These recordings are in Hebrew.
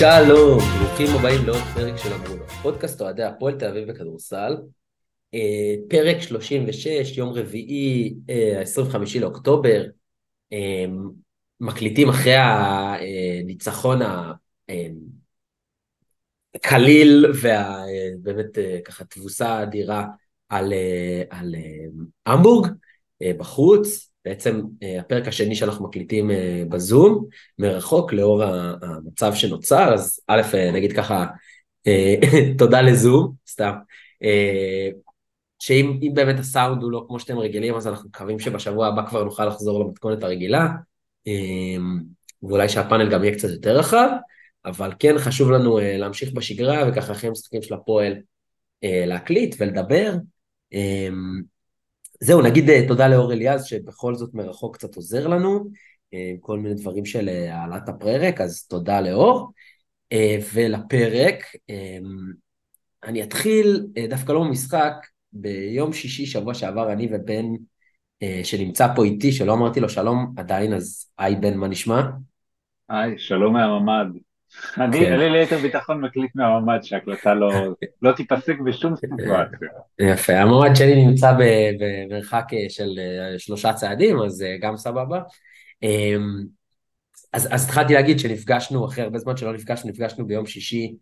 שלום, ברוכים הבאים לעוד פרק של אמרונו, פודקאסט אוהדי הפועל תל אביב בכדורסל, אה, פרק 36, יום רביעי, 25 אה, לאוקטובר, אה, מקליטים אחרי הניצחון הקליל ובאמת ככה תבוסה אדירה על, על המבורג בחוץ, בעצם אה, הפרק השני שאנחנו מקליטים אה, בזום, מרחוק, לאור המצב שנוצר, אז א', אה, נגיד ככה, תודה לזום, סתם. שאם באמת הסאונד הוא לא כמו שאתם רגילים, אז אנחנו מקווים שבשבוע הבא כבר נוכל לחזור למתכונת הרגילה, ואולי שהפאנל גם יהיה קצת יותר רחב, אבל כן חשוב לנו להמשיך בשגרה, וככה אחרי המשחקים של הפועל להקליט ולדבר. זהו, נגיד אה, תודה לאור אליעז, שבכל זאת מרחוק קצת עוזר לנו, אה, כל מיני דברים של אה, העלאת הפרק, אז תודה לאור. ולפרק, אני אתחיל דווקא לא במשחק, ביום שישי, שבוע שעבר, אני ובן, שנמצא פה איתי, שלא אמרתי לו שלום עדיין, אז היי בן, מה נשמע? היי, שלום מהממ"ד. אני, כן. לי ליתר ביטחון מקליט מהממ"ד שההקלטה לא, לא תיפסק בשום סיטואציה. יפה, הממ"ד שלי נמצא במרחק אה, של אה, שלושה צעדים, אז אה, גם סבבה. אמ, אז, התחלתי להגיד שנפגשנו, אחרי הרבה זמן שלא נפגשנו, נפגשנו ביום שישי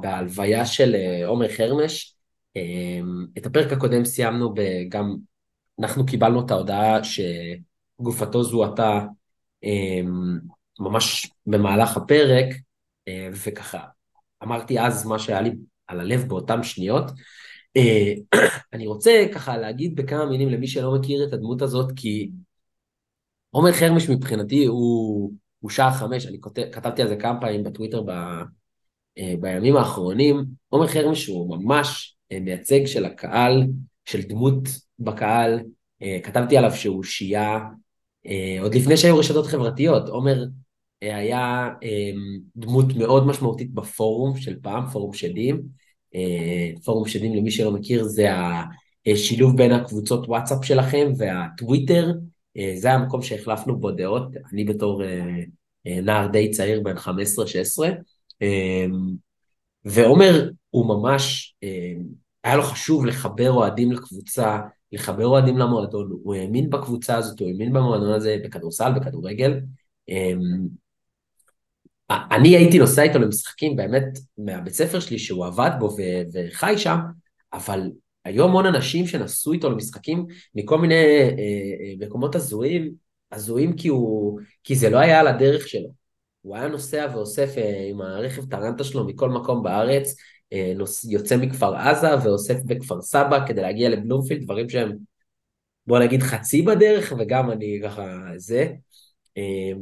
בהלוויה של עומר חרמש. אמ, את הפרק הקודם סיימנו גם, אנחנו קיבלנו את ההודעה שגופתו זוהתה אמ, ממש במהלך הפרק, אה, וככה אמרתי אז מה שהיה לי על הלב באותן שניות. אה, אני רוצה ככה להגיד בכמה מילים למי שלא מכיר את הדמות הזאת, כי עומר חרמש מבחינתי הוא, הוא שעה חמש, אני כותב, כתבתי על זה כמה פעמים בטוויטר ב, אה, בימים האחרונים, עומר חרמש הוא ממש מייצג של הקהל, של דמות בקהל, כתבתי עליו שהוא שיעה, עוד לפני שהיו רשתות חברתיות, עומר היה אמ, דמות מאוד משמעותית בפורום של פעם, פורום שדים. אה, פורום שדים, למי שלא מכיר, זה השילוב בין הקבוצות וואטסאפ שלכם והטוויטר. אה, זה המקום שהחלפנו בו דעות, אני בתור אה, נער די צעיר, בן 15-16. אמ, ועומר הוא ממש, היה לו חשוב לחבר אוהדים לקבוצה, לחבר אוהדים למועדון, הוא האמין בקבוצה הזאת, הוא האמין במועדון הזה בכדורסל, בכדורגל. אני הייתי נוסע איתו למשחקים באמת מהבית ספר שלי שהוא עבד בו ו- וחי שם, אבל היו המון אנשים שנסעו איתו למשחקים מכל מיני אה, אה, מקומות הזויים, הזויים כי, הוא, כי זה לא היה על הדרך שלו. הוא היה נוסע ואוסף אה, עם הרכב טרנטה שלו מכל מקום בארץ, אה, נוס, יוצא מכפר עזה ואוסף בכפר סבא כדי להגיע לבלומפילד, דברים שהם בוא נגיד חצי בדרך וגם אני ככה זה. אה,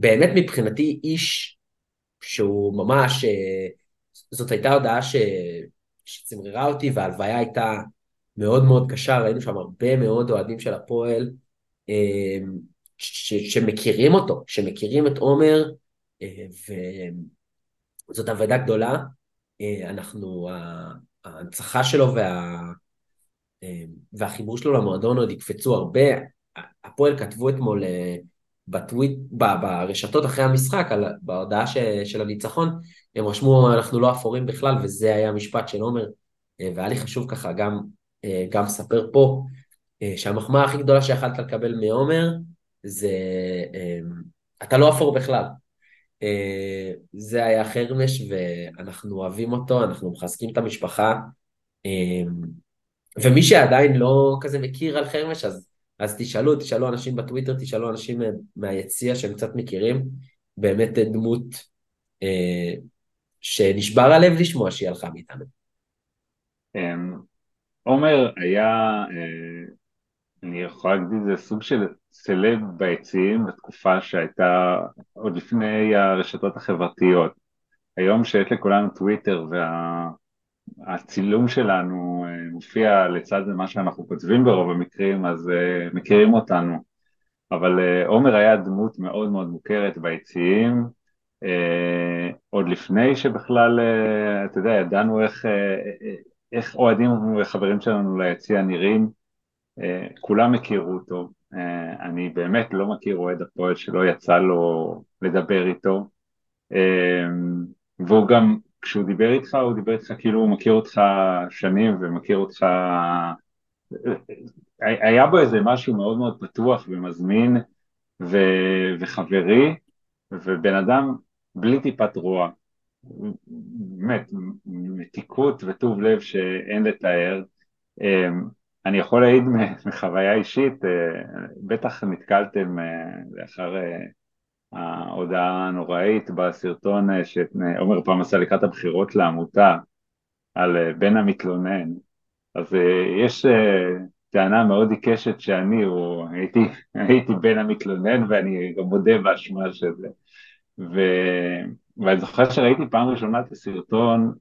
באמת מבחינתי איש שהוא ממש, אה, זאת הייתה הודעה ש... שצמררה אותי וההלוויה הייתה מאוד מאוד קשה, ראינו שם הרבה מאוד אוהדים של הפועל אה, ש... שמכירים אותו, שמכירים את עומר אה, וזאת אבדה גדולה, אנחנו, ההנצחה שלו וה... והחיבור שלו למועדון עוד יקפצו הרבה, הפועל כתבו אתמול בטוויט, ברשתות אחרי המשחק, על, בהודעה ש, של הניצחון, הם רשמו אנחנו לא אפורים בכלל, וזה היה המשפט של עומר, אה, והיה לי חשוב ככה גם, אה, גם לספר פה, אה, שהמחמאה הכי גדולה שיכלת לקבל מעומר, זה אתה לא אפור בכלל. זה היה חרמש ואנחנו אוהבים אותו, אנחנו מחזקים את המשפחה. ומי שעדיין לא כזה מכיר על חרמש, אז אז תשאלו, תשאלו אנשים בטוויטר, תשאלו אנשים מהיציע שהם קצת מכירים, באמת דמות אה, שנשבר הלב לשמוע שהיא הלכה מאיתנו. אמ, עומר היה, אה, אני יכול להגיד, זה סוג של סלב ביציעים בתקופה שהייתה עוד לפני הרשתות החברתיות. היום שיש לכולנו טוויטר וה... הצילום שלנו אה, מופיע לצד מה שאנחנו כותבים ברוב המקרים, אז uh, מכירים אותנו. אבל uh, עומר היה דמות מאוד מאוד מוכרת ביציעים, עוד לפני שבכלל, אתה יודע, ידענו איך, איך אוהדים וחברים שלנו ליציע נראים, כולם הכירו אותו. אני באמת לא מכיר אוהד הפועל שלא יצא לו לדבר איתו. והוא גם, כשהוא דיבר איתך, הוא דיבר איתך כאילו הוא מכיר אותך שנים ומכיר אותך... היה בו איזה משהו מאוד מאוד פתוח ומזמין ו... וחברי, ובן אדם בלי טיפת רוע. באמת, מתיקות וטוב לב שאין לתאר. אני יכול להעיד מחוויה אישית, אה, בטח נתקלתם אה, לאחר אה, ההודעה הנוראית בסרטון שעומר פעם עשה לקראת הבחירות לעמותה על בן המתלונן, אז יש טענה מאוד עיקשת שאני, או הייתי, הייתי בן המתלונן ואני גם מודה באשמה של זה. ו... ואני זוכר שראיתי פעם ראשונה את הסרטון,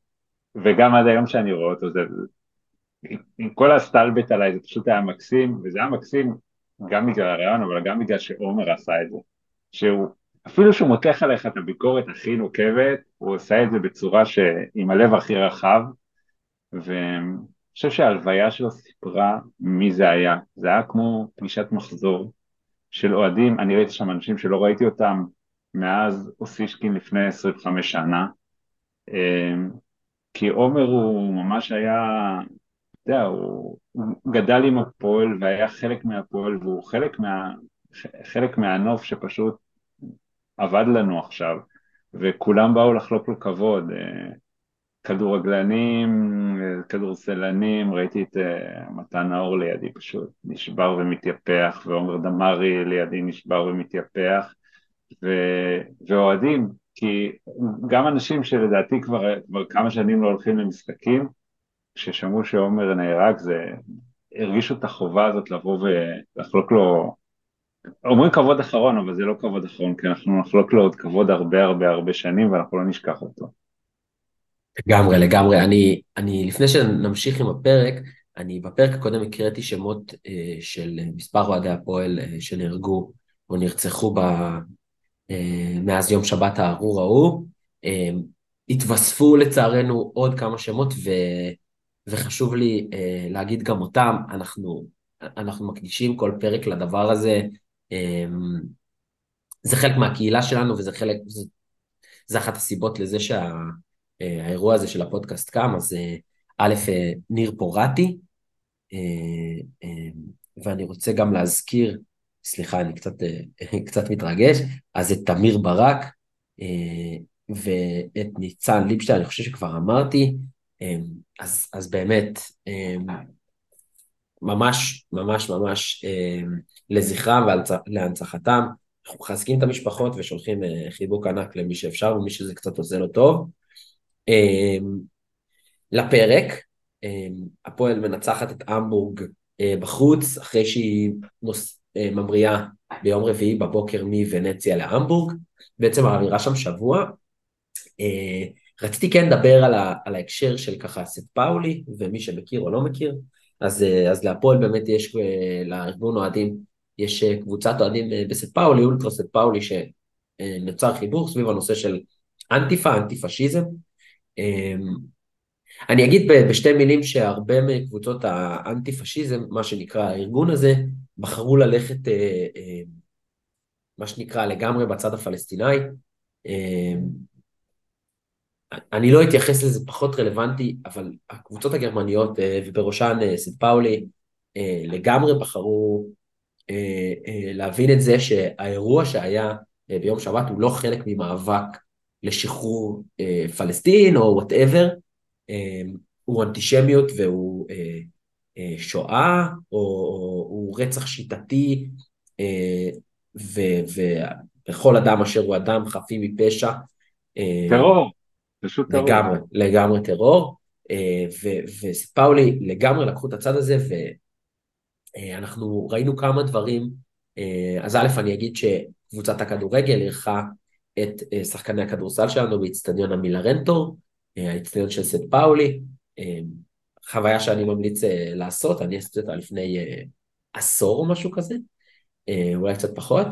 וגם עד היום שאני רואה אותו, זה, עם כל הסטלבט עליי, זה פשוט היה מקסים, וזה היה מקסים גם בגלל הרעיון, אבל גם בגלל שעומר עשה את זה. שהוא, אפילו שהוא מותח עליך את הביקורת הכי נוקבת, הוא עושה את זה בצורה שעם הלב הכי רחב, ואני חושב שההלוויה שלו סיפרה מי זה היה. זה היה כמו פגישת מחזור של אוהדים, אני ראיתי שם אנשים שלא ראיתי אותם מאז אוסישקין לפני 25 שנה, אמ, כי עומר הוא ממש היה יודע, הוא גדל עם הפועל והיה חלק מהפועל והוא חלק, מה, חלק מהנוף שפשוט עבד לנו עכשיו וכולם באו לחלוק לו כבוד, אה, כדורגלנים, כדורסלנים, ראיתי את אה, מתן האור לידי פשוט נשבר ומתייפח ועומר דמארי לידי נשבר ומתייפח ו... ואוהדים, כי גם אנשים שלדעתי כבר, כבר כמה שנים לא הולכים למשחקים כששמעו שעומר נהרג זה הרגישו את החובה הזאת לבוא ולחלוק לו אומרים כבוד אחרון אבל זה לא כבוד אחרון כי אנחנו נחלוק לו עוד כבוד הרבה הרבה הרבה שנים ואנחנו לא נשכח אותו. לגמרי לגמרי. אני, אני לפני שנמשיך עם הפרק אני בפרק הקודם הקראתי שמות אה, של מספר אוהדי הפועל אה, שנהרגו או נרצחו ב, אה, מאז יום שבת הארור ההוא. אה, התווספו לצערנו עוד כמה שמות ו... וחשוב לי אה, להגיד גם אותם, אנחנו, אנחנו מקדישים כל פרק לדבר הזה, זה חלק מהקהילה שלנו וזה חלק, זה, זה אחת הסיבות לזה שהאירוע אה, הזה של הפודקאסט קם, אז אה, א', אה, ניר פורטי, ואני רוצה גם להזכיר, סליחה, אני קצת, קצת מתרגש, אז את תמיר ברק ואת ניצן ליבשטיין, אני חושב שכבר אמרתי, אמ, אז, אז באמת, אמ, ממש, ממש, ממש אמ, לזכרם ולהנצחתם. אנחנו מחזקים את המשפחות ושולחים אה, חיבוק ענק למי שאפשר ומי שזה קצת עושה לו טוב. לפרק, הפועל מנצחת את אמבורג אה, בחוץ, אחרי שהיא נוס... אה, ממריאה ביום רביעי בבוקר מוונציה להמבורג. בעצם האווירה שם שבוע. רציתי כן לדבר על, ה, על ההקשר של ככה סט פאולי, ומי שמכיר או לא מכיר, אז, אה, אז להפועל באמת יש, אה, לארגון אוהדים, יש אה, קבוצת אוהדים בסט פאולי, אולטרה סט פאולי, שנוצר חיבור סביב הנושא של אנטיפה, אנטי פשיזם. אמ, אני אגיד בשתי מילים שהרבה מקבוצות האנטי פשיזם, מה שנקרא הארגון הזה, בחרו ללכת מה שנקרא לגמרי בצד הפלסטיני. אני לא אתייחס לזה פחות רלוונטי, אבל הקבוצות הגרמניות, אה, ובראשן אה, סט פאולי, אה, לגמרי בחרו להבין את זה שהאירוע שהיה ביום שבת הוא לא חלק ממאבק לשחרור פלסטין או וואטאבר, הוא אנטישמיות והוא שואה, או הוא רצח שיטתי, וכל אדם אשר הוא אדם חפים מפשע. טרור. פשוט טרור. לגמרי, לגמרי טרור, אה, וספאולי לגמרי לקחו את הצד הזה, ואנחנו ראינו כמה דברים, אה, אז א', אני אגיד שקבוצת הכדורגל אירחה את אה, שחקני הכדורסל שלנו באיצטדיון המילרנטור, האיצטדיון של סט פאולי, חוויה שאני ממליץ לעשות, אני עשיתי אותה לפני עשור או משהו כזה, אולי קצת פחות.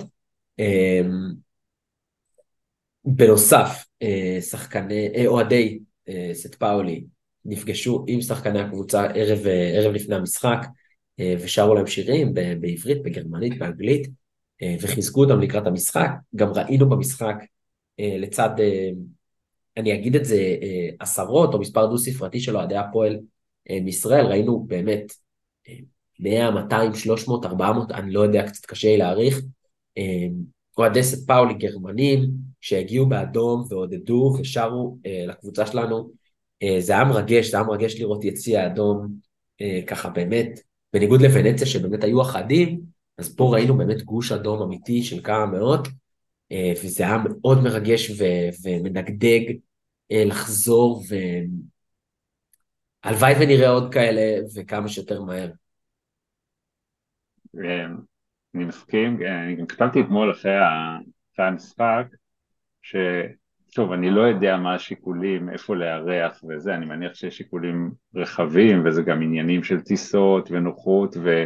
בנוסף, אה, שחקני, אה, אוהדי אה, סט פאולי נפגשו עם שחקני הקבוצה ערב, ערב לפני המשחק ושרו להם שירים בעברית, בגרמנית, באנגלית וחיזקו אותם לקראת המשחק. גם ראינו במשחק לצד, אני אגיד את זה, עשרות או מספר דו ספרתי של אוהדי הפועל מישראל, ראינו באמת 100, 200, 300, 400, אני לא יודע, קצת קשה לי להעריך, אוהדי סט פאולי גרמנים שהגיעו באדום ועודדו ושרו לקבוצה שלנו, זה היה מרגש, זה היה מרגש לראות יציע אדום ככה באמת, בניגוד לוונציה שבאמת היו אחדים, אז פה ראינו באמת גוש אדום אמיתי של כמה מאות, אה, וזה היה מאוד מרגש ו- ומנגדג אה, לחזור, והלוואי ונראה עוד כאלה וכמה שיותר מהר. אה, אני מסכים, אני גם כתבתי אתמול אחרי המשחק, ש... טוב, אני לא יודע מה השיקולים, איפה לארח וזה, אני מניח שיש שיקולים רחבים וזה גם עניינים של טיסות ונוחות ו,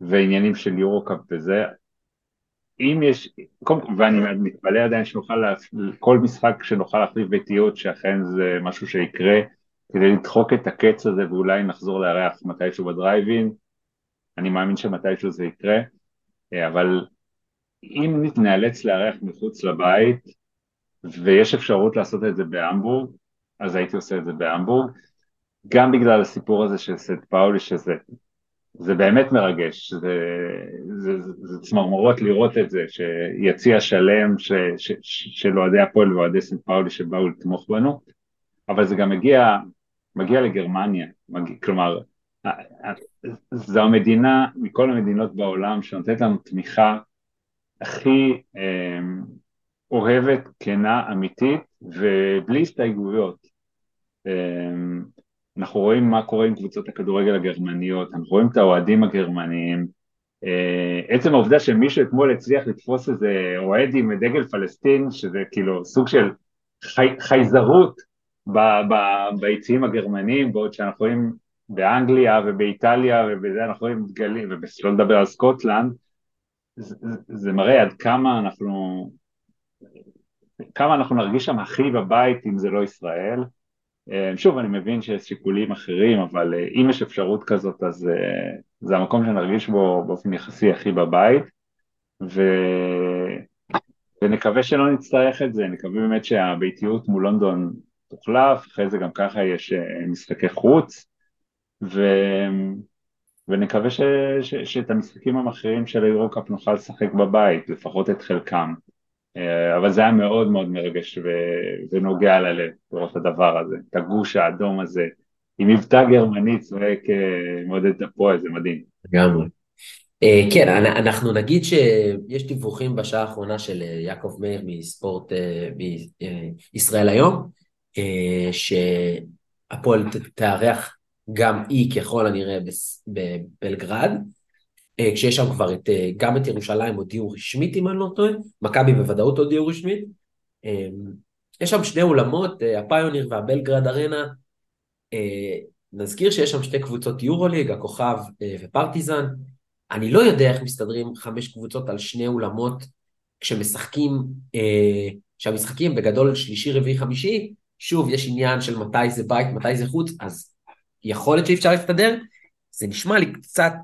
ועניינים של יורו-קאפ וזה. אם יש, ואני מתפלא עדיין שנוכל, כל משחק שנוכל להחליף ביתיות שאכן זה משהו שיקרה כדי לדחוק את הקץ הזה ואולי נחזור לארח מתישהו בדרייבין, אני מאמין שמתישהו זה יקרה, אבל אם נאלץ לארח מחוץ לבית, ויש אפשרות לעשות את זה בהמבורג, אז הייתי עושה את זה בהמבורג, גם בגלל הסיפור הזה של סט פאולי, שזה זה באמת מרגש, זה, זה, זה, זה צמרמורות לראות את זה, שיציע שלם ש, ש, ש, של אוהדי הפועל ואוהדי סט פאולי שבאו לתמוך בנו, אבל זה גם מגיע, מגיע לגרמניה, מגיע, כלומר, זו המדינה מכל המדינות בעולם שנותנת לנו תמיכה הכי אמ, אוהבת, כנה, אמיתית ובלי הסתייגויות. אמ, אנחנו רואים מה קורה עם קבוצות הכדורגל הגרמניות, אנחנו רואים את האוהדים הגרמניים, אה, עצם העובדה שמישהו אתמול הצליח לתפוס איזה אוהד עם דגל פלסטין, שזה כאילו סוג של חי, חייזרות ביציעים הגרמניים, בעוד שאנחנו רואים באנגליה ובאיטליה ובזה אנחנו רואים דגלים, ובשלא לדבר על סקוטלנד, זה, זה מראה עד כמה אנחנו כמה אנחנו נרגיש שם הכי בבית אם זה לא ישראל. אה, שוב, אני מבין שיש שיקולים אחרים, אבל אה, אם יש אפשרות כזאת, אז אה, זה המקום שנרגיש בו באופן יחסי הכי בבית, ו... ונקווה שלא נצטרך את זה, נקווה באמת שהביתיות מול לונדון תוחלף, אחרי זה גם ככה יש משחקי חוץ, ו... ונקווה ש... ש... שאת המשחקים המכריעים של היורו-קאפ נוכל לשחק בבית, לפחות את חלקם. אה, אבל זה היה מאוד מאוד מרגש ונוגע ללב לראות את הדבר הזה, את הגוש האדום הזה, עם מבטא גרמני צועק אה, מעודד את הפועל, זה מדהים. לגמרי. אה, כן, אנחנו נגיד שיש דיווחים בשעה האחרונה של יעקב מאיר מספורט בישראל היום, שהפועל תארח גם היא ככל הנראה בבלגרד, כשיש שם כבר את, אה, גם את ירושלים הודיעו רשמית אם אני לא טועה, מכבי בוודאות הודיעו רשמית. אה, יש שם שני אולמות, הפיוניר והבלגרד ארנה. נזכיר שיש שם שתי קבוצות יורוליג, הכוכב ופרטיזן. אני לא יודע איך מסתדרים חמש קבוצות על שני אולמות כשמשחקים, כשהמשחקים בגדול שלישי, רביעי, חמישי, שוב, יש עניין של מתי זה בית, מתי זה חוץ, אז יכול להיות שאי אפשר להסתדר. זה נשמע לי קצת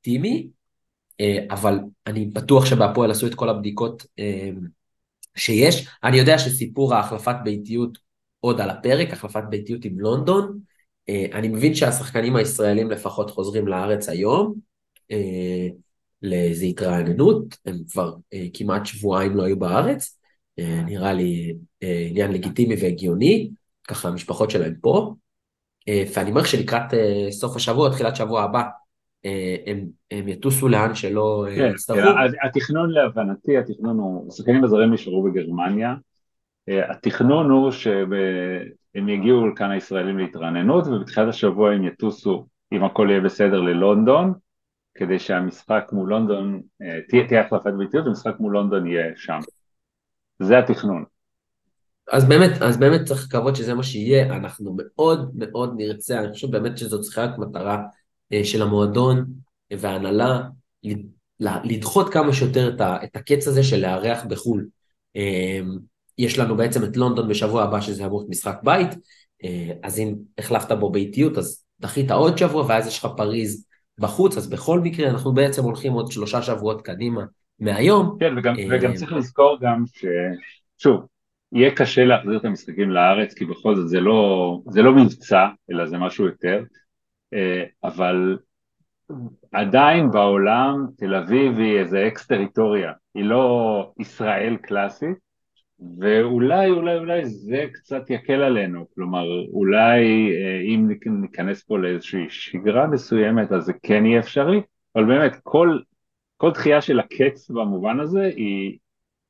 אופטימי, אה, אבל אני בטוח שבהפועל עשו את כל הבדיקות אה, שיש. אני יודע שסיפור ההחלפת ביתיות עוד על הפרק, החלפת ביתיות עם לונדון. אה, אני מבין שהשחקנים הישראלים לפחות חוזרים לארץ היום, לאיזו התרעננות, הם כבר כמעט שבועיים לא היו בארץ, נראה לי עניין לגיטימי והגיוני, ככה המשפחות שלהם פה. ואני אומר שלקראת סוף השבוע, תחילת שבוע הבא, הם, הם יטוסו לאן שלא אה, כן, יצטרכו. כן, התכנון להבנתי, התכנון הוא, השחקנים הזרים נשארו בגרמניה, אה, התכנון הוא שהם יגיעו לכאן הישראלים להתרעננות ובתחילת השבוע הם יטוסו, אם הכל יהיה בסדר, ללונדון, כדי שהמשחק מול לונדון, תהיה, תהיה החלפת ביתיות ומשחק מול לונדון יהיה שם. זה התכנון. אז באמת, אז באמת צריך לקוות שזה מה שיהיה, אנחנו מאוד מאוד נרצה, אני חושב באמת שזו צריכה להיות מטרה אה, של המועדון וההנהלה, לדחות כמה שיותר את הקץ הזה של לארח בחו"ל. אה, יש לנו בעצם את לונדון בשבוע הבא שזה אמור להיות משחק בית, אה, אז אם החלפת בו ביתיות אז דחית עוד שבוע ואז יש לך פריז בחוץ, אז בכל מקרה אנחנו בעצם הולכים עוד שלושה שבועות קדימה מהיום. כן, וגם, וגם צריך לזכור גם ש... שוב, יהיה קשה להחזיר את המשחקים לארץ, כי בכל זאת זה לא, זה לא מבצע, אלא זה משהו יותר, אה, אבל עדיין בעולם תל אביב היא איזה אקס טריטוריה, היא לא ישראל קלאסית, ואולי אולי אולי זה קצת יקל עלינו, כלומר אולי אה, אם ניכנס פה לאיזושהי שגרה מסוימת אז זה כן יהיה אפשרי, אבל באמת כל, כל דחייה של הקץ במובן הזה היא,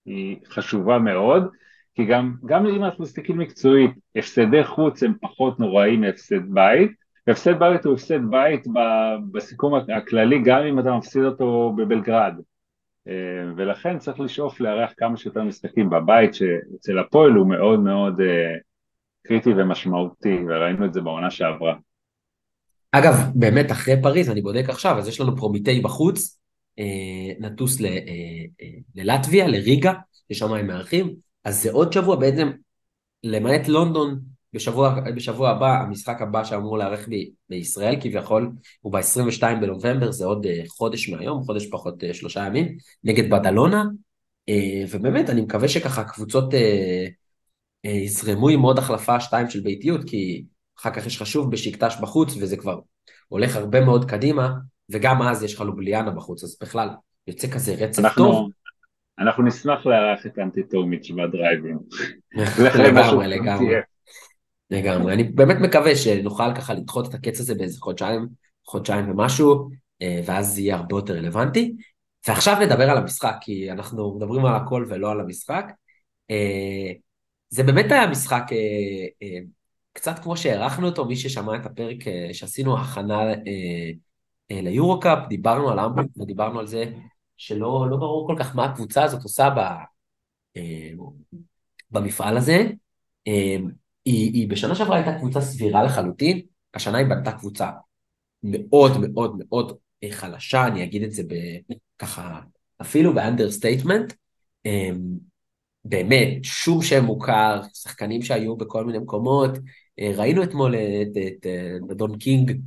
היא חשובה מאוד, כי גם, גם אם אנחנו מסתכלים מקצועית, הפסדי חוץ הם פחות נוראים מהפסד בית, והפסד בית הוא הפסד בית בסיכום הכללי גם אם אתה מפסיד אותו בבלגרד. אה, ולכן צריך לשאוף לארח כמה שיותר משחקים. בבית שאצל הפועל הוא מאוד מאוד אה, קריטי ומשמעותי וראינו את זה בעונה שעברה. אגב, באמת אחרי פריז, אני בודק עכשיו, אז יש לנו פרומיטי בחוץ, אה, נטוס ללטביה, לריגה, ששם הם מארחים, אז זה עוד שבוע בעצם, למעט לונדון, בשבוע, בשבוע הבא, המשחק הבא שאמור להיערך ב- בישראל כביכול, הוא ב-22 בנובמבר, זה עוד uh, חודש מהיום, חודש פחות uh, שלושה ימים, נגד בדלונה, uh, ובאמת, אני מקווה שככה קבוצות יזרמו עם עוד החלפה שתיים של ביתיות, כי אחר כך יש לך שוב בשקטש בחוץ, וזה כבר הולך הרבה מאוד קדימה, וגם אז יש לך לובליאנה בחוץ, אז בכלל, יוצא כזה רצף אנחנו, טוב. אנחנו נשמח לארח את אנטי-טומיץ' בדרייבים. לגמרי, לגמרי. לגמרי. אני באמת מקווה שנוכל ככה לדחות את הקץ הזה באיזה חודשיים, חודשיים ומשהו, אה, ואז זה יהיה הרבה יותר רלוונטי. ועכשיו נדבר על המשחק, כי אנחנו מדברים על הכל ולא על המשחק. אה, זה באמת היה משחק אה, קצת כמו שהערכנו אותו, מי ששמע את הפרק שעשינו הכנה ליורו-קאפ, דיברנו על אמבורג ודיברנו על זה שלא לא ברור כל כך מה הקבוצה הזאת עושה ב, במפעל הזה. היא, היא בשנה שעברה הייתה קבוצה סבירה לחלוטין, השנה היא בנתה קבוצה מאוד מאוד מאוד חלשה, אני אגיד את זה ככה, אפילו ב understatement. אמ, באמת, שום שם מוכר, שחקנים שהיו בכל מיני מקומות. אה, ראינו אתמול את, את, את דון קינג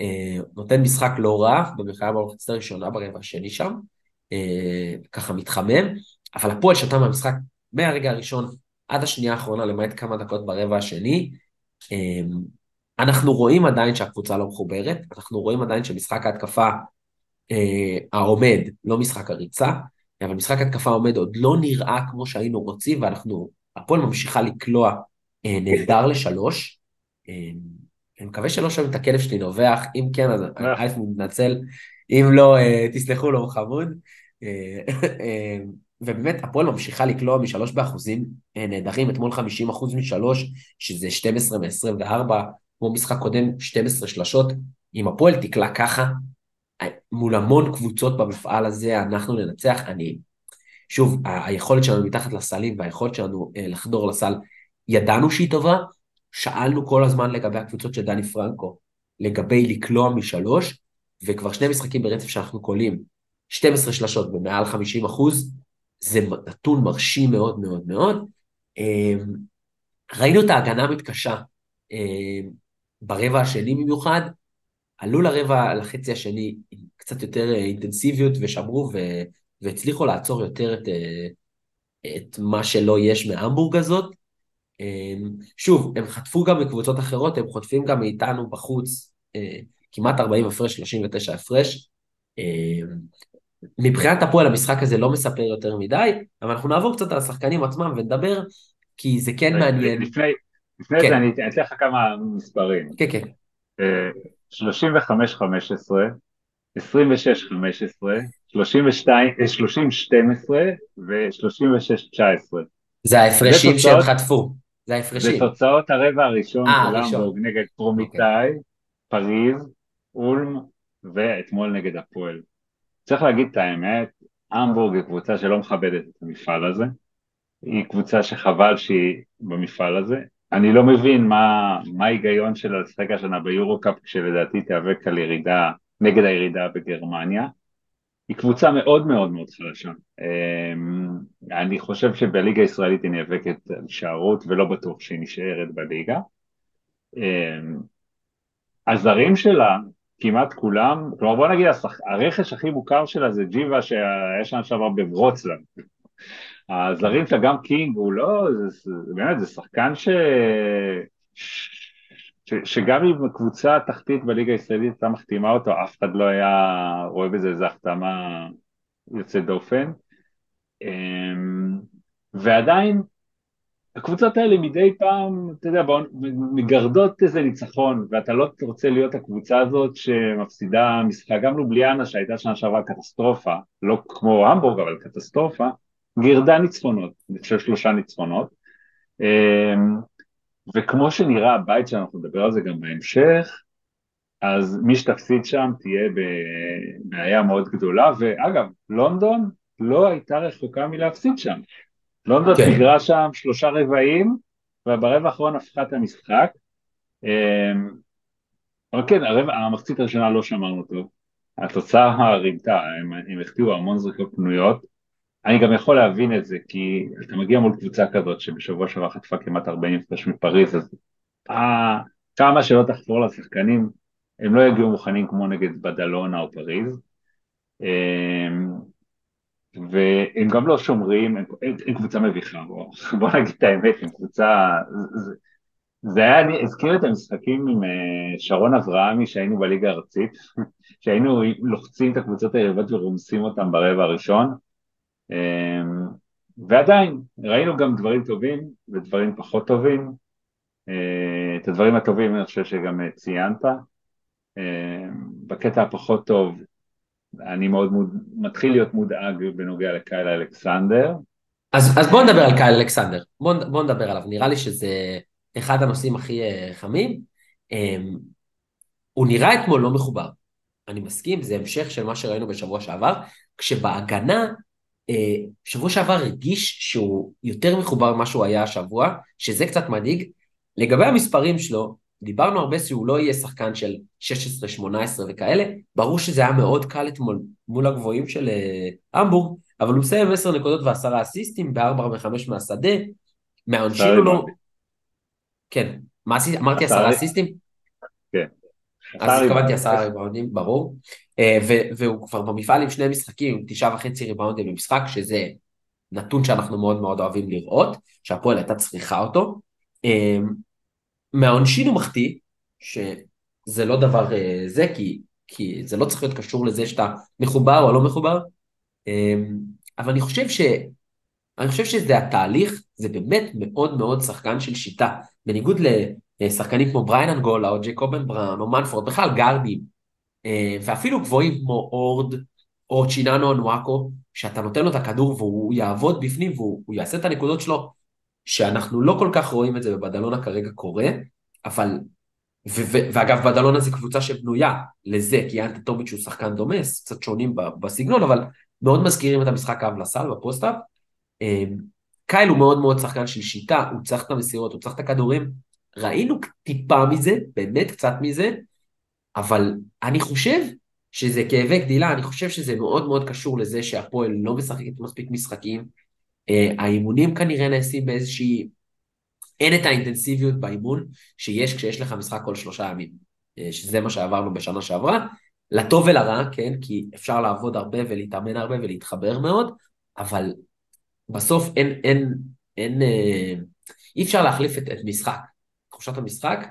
אה, נותן משחק לא רע, במלחמה במחצת הראשונה ברבע השני שם, אה, ככה מתחמם, אבל הפועל שתה מהמשחק מהרגע הראשון עד השנייה האחרונה, למעט כמה דקות ברבע השני. אמ, אנחנו רואים עדיין שהקבוצה לא מחוברת, אנחנו רואים עדיין שמשחק ההתקפה אה, העומד, לא משחק הריצה, אבל משחק התקפה עומד עוד לא נראה כמו שהיינו רוצים, ואנחנו, הפועל ממשיכה לקלוע אה, נהדר לשלוש. אה, אני מקווה שלא שומעים את הכלב שלי נובח, אם כן, אז א' מתנצל, אם לא, אה, תסלחו לו, הוא חמוד. אה, אה, ובאמת הפועל ממשיכה לקלוע משלוש באחוזים אה, נהדרים, אתמול 50 אחוז משלוש, שזה 12 מ-24, כמו משחק קודם 12 שלשות, אם הפועל תקלע ככה, אה, מול המון קבוצות במפעל הזה, אנחנו ננצח, אני... שוב, היכולת שלנו מתחת לסלים והיכולת שלנו אה, לחדור לסל, ידענו שהיא טובה, שאלנו כל הזמן לגבי הקבוצות של דני פרנקו, לגבי לקלוע משלוש, וכבר שני משחקים ברצף שאנחנו קולים, 12 שלשות במעל 50 אחוז, זה נתון מרשים מאוד מאוד מאוד. אמ, ראינו את ההגנה המתקשה אמ, ברבע השני במיוחד, עלו לרבע, לחצי השני עם קצת יותר אה, אינטנסיביות ושמרו ו... והצליחו לעצור יותר את, אה, את מה שלא יש מהמבורג הזאת. אמ, שוב, הם חטפו גם מקבוצות אחרות, הם חוטפים גם מאיתנו בחוץ, אה, כמעט 40 הפרש, 39 הפרש. מבחינת הפועל המשחק הזה לא מספר יותר מדי, אבל אנחנו נעבור קצת על השחקנים עצמם ונדבר, כי זה כן מעניין. לפני, לפני כן. זה אני אתן לך כמה מספרים. כן, כן. 35-15, 26-15, 30-12 ו-36-19. זה ההפרשים שהם חטפו. זה ההפרשים. זה תוצאות הרבע הראשון אה, של המבורג נגד פרומיטאי, אוקיי. פריז, אולם ואתמול נגד הפועל. צריך להגיד את האמת, המבורג היא קבוצה שלא מכבדת את המפעל הזה, היא קבוצה שחבל שהיא במפעל הזה. אני לא מבין מה, ההיגיון שלה לשחק השנה ביורו-קאפ כשלדעתי תיאבק על ירידה, נגד הירידה בגרמניה. היא קבוצה מאוד מאוד מאוד חלשה. אמ, אני חושב שבליגה הישראלית היא נאבקת על הישארות ולא בטוח שהיא נשארת בליגה. אמ, הזרים שלה כמעט כולם, כלומר בוא נגיד השח... הרכש הכי מוכר שלה זה ג'יבה שהיה שם שעבר בברוצלב, הזרים של גם קינג הוא לא, זה, זה, באמת, זה שחקן ש... ש... ש... שגם אם קבוצה תחתית בליגה הישראלית הייתה מחתימה אותו, אף אחד לא היה רואה בזה איזה החתמה יוצאת דופן. אמ, ועדיין הקבוצות האלה מדי פעם, אתה יודע, מגרדות איזה ניצחון, ואתה לא רוצה להיות הקבוצה הזאת שמפסידה משחק, גם לובליאנה שהייתה שנה שעברה קטסטרופה, לא כמו המבורג אבל קטסטרופה, גירדה ניצחונות, אני חושב שלושה ניצחונות, אמ, וכמו שנראה הבית שאנחנו נדבר על זה גם בהמשך, אז מי שתפסיד שם תהיה בבעיה מאוד גדולה, ואגב, לונדון לא הייתה רחוקה מלהפסיד שם. לונדון כן. תגרה שם שלושה רבעים, וברבע האחרון הפכה את המשחק. אמ, אבל כן, הרבע, המחצית הראשונה לא שמרנו טוב. התוצאה ריבתה, הם, הם החטיאו המון זריקות פנויות. אני גם יכול להבין את זה, כי אתה מגיע מול קבוצה כזאת שבשבוע שעבר חטפה כמעט 40 הפרש מפריז, אז אה, כמה שלא תחפור לשחקנים, הם לא יגיעו מוכנים כמו נגד בדלונה או פריז. אמ, והם גם לא שומרים, הם, הם קבוצה מביכה, בוא, בוא נגיד את האמת, הם קבוצה, זה, זה היה, אני הזכיר את המשחקים עם אה, שרון אברהמי שהיינו בליגה הארצית, שהיינו לוחצים את הקבוצות היריבות ורומסים אותם ברבע הראשון, אמ, ועדיין, ראינו גם דברים טובים ודברים פחות טובים, אה, את הדברים הטובים אני חושב שגם אה, ציינת, אמ, בקטע הפחות טוב אני מאוד מוד... מתחיל להיות מודאג בנוגע לקייל אלכסנדר. אז, אז בוא נדבר על קייל אלכסנדר, בוא, בוא נדבר עליו, נראה לי שזה אחד הנושאים הכי uh, חמים. Um, הוא נראה אתמול לא מחובר, אני מסכים, זה המשך של מה שראינו בשבוע שעבר, כשבהגנה, uh, שבוע שעבר הרגיש שהוא יותר מחובר ממה שהוא היה השבוע, שזה קצת מדאיג. לגבי המספרים שלו, דיברנו הרבה שהוא לא יהיה שחקן של 16, 18 וכאלה, ברור שזה היה מאוד קל אתמול מול הגבוהים של uh, המבורג, אבל הוא מסיים 10 נקודות ועשרה אסיסטים ב-4 ו-5 מהשדה, מהעונשין הוא לא... כן, מה עשיתי? אמרתי עשרה אסיסטים? כן. אז התכוונתי עשרה ריבאונדים, ברור. Uh, והוא כבר במפעל עם שני משחקים, עם תשעה וחצי ריבאונדים במשחק, שזה נתון שאנחנו מאוד מאוד אוהבים לראות, שהפועל הייתה צריכה אותו. מהעונשין הוא מחטיא, שזה לא דבר אה, זה, כי, כי זה לא צריך להיות קשור לזה שאתה מחובר או לא מחובר, אמ, אבל אני חושב ש... אני חושב שזה התהליך, זה באמת מאוד מאוד שחקן של שיטה. בניגוד לשחקנים כמו בריין אנגולה או ג'קובן בראון או מנפורד, בכלל גארדים, אה, ואפילו גבוהים כמו אורד או צ'יננו אנואקו, שאתה נותן לו את הכדור והוא יעבוד בפנים והוא יעשה את הנקודות שלו שאנחנו לא כל כך רואים את זה בבדלונה כרגע קורה, אבל, ו- ו- ואגב בדלונה זה קבוצה שבנויה לזה, כי אנטה טומיץ' הוא שחקן דומה, קצת שונים בסגנון, אבל מאוד מזכירים את המשחק הגב לסל ב post-up. אמ, קייל הוא מאוד מאוד שחקן של שיטה, הוא צריך את המסירות, הוא צריך את הכדורים. ראינו טיפה מזה, באמת קצת מזה, אבל אני חושב שזה כאבי גדילה, אני חושב שזה מאוד מאוד קשור לזה שהפועל לא משחקת מספיק משחקים, האימונים כנראה נעשים באיזושהי... אין את האינטנסיביות באימון שיש כשיש לך משחק כל שלושה ימים, אה, שזה מה שעברנו בשנה שעברה, לטוב ולרע, כן, כי אפשר לעבוד הרבה ולהתאמן הרבה ולהתחבר מאוד, אבל בסוף אין, אין, אין, אה, אי אפשר להחליף את, את משחק, תחושת המשחק.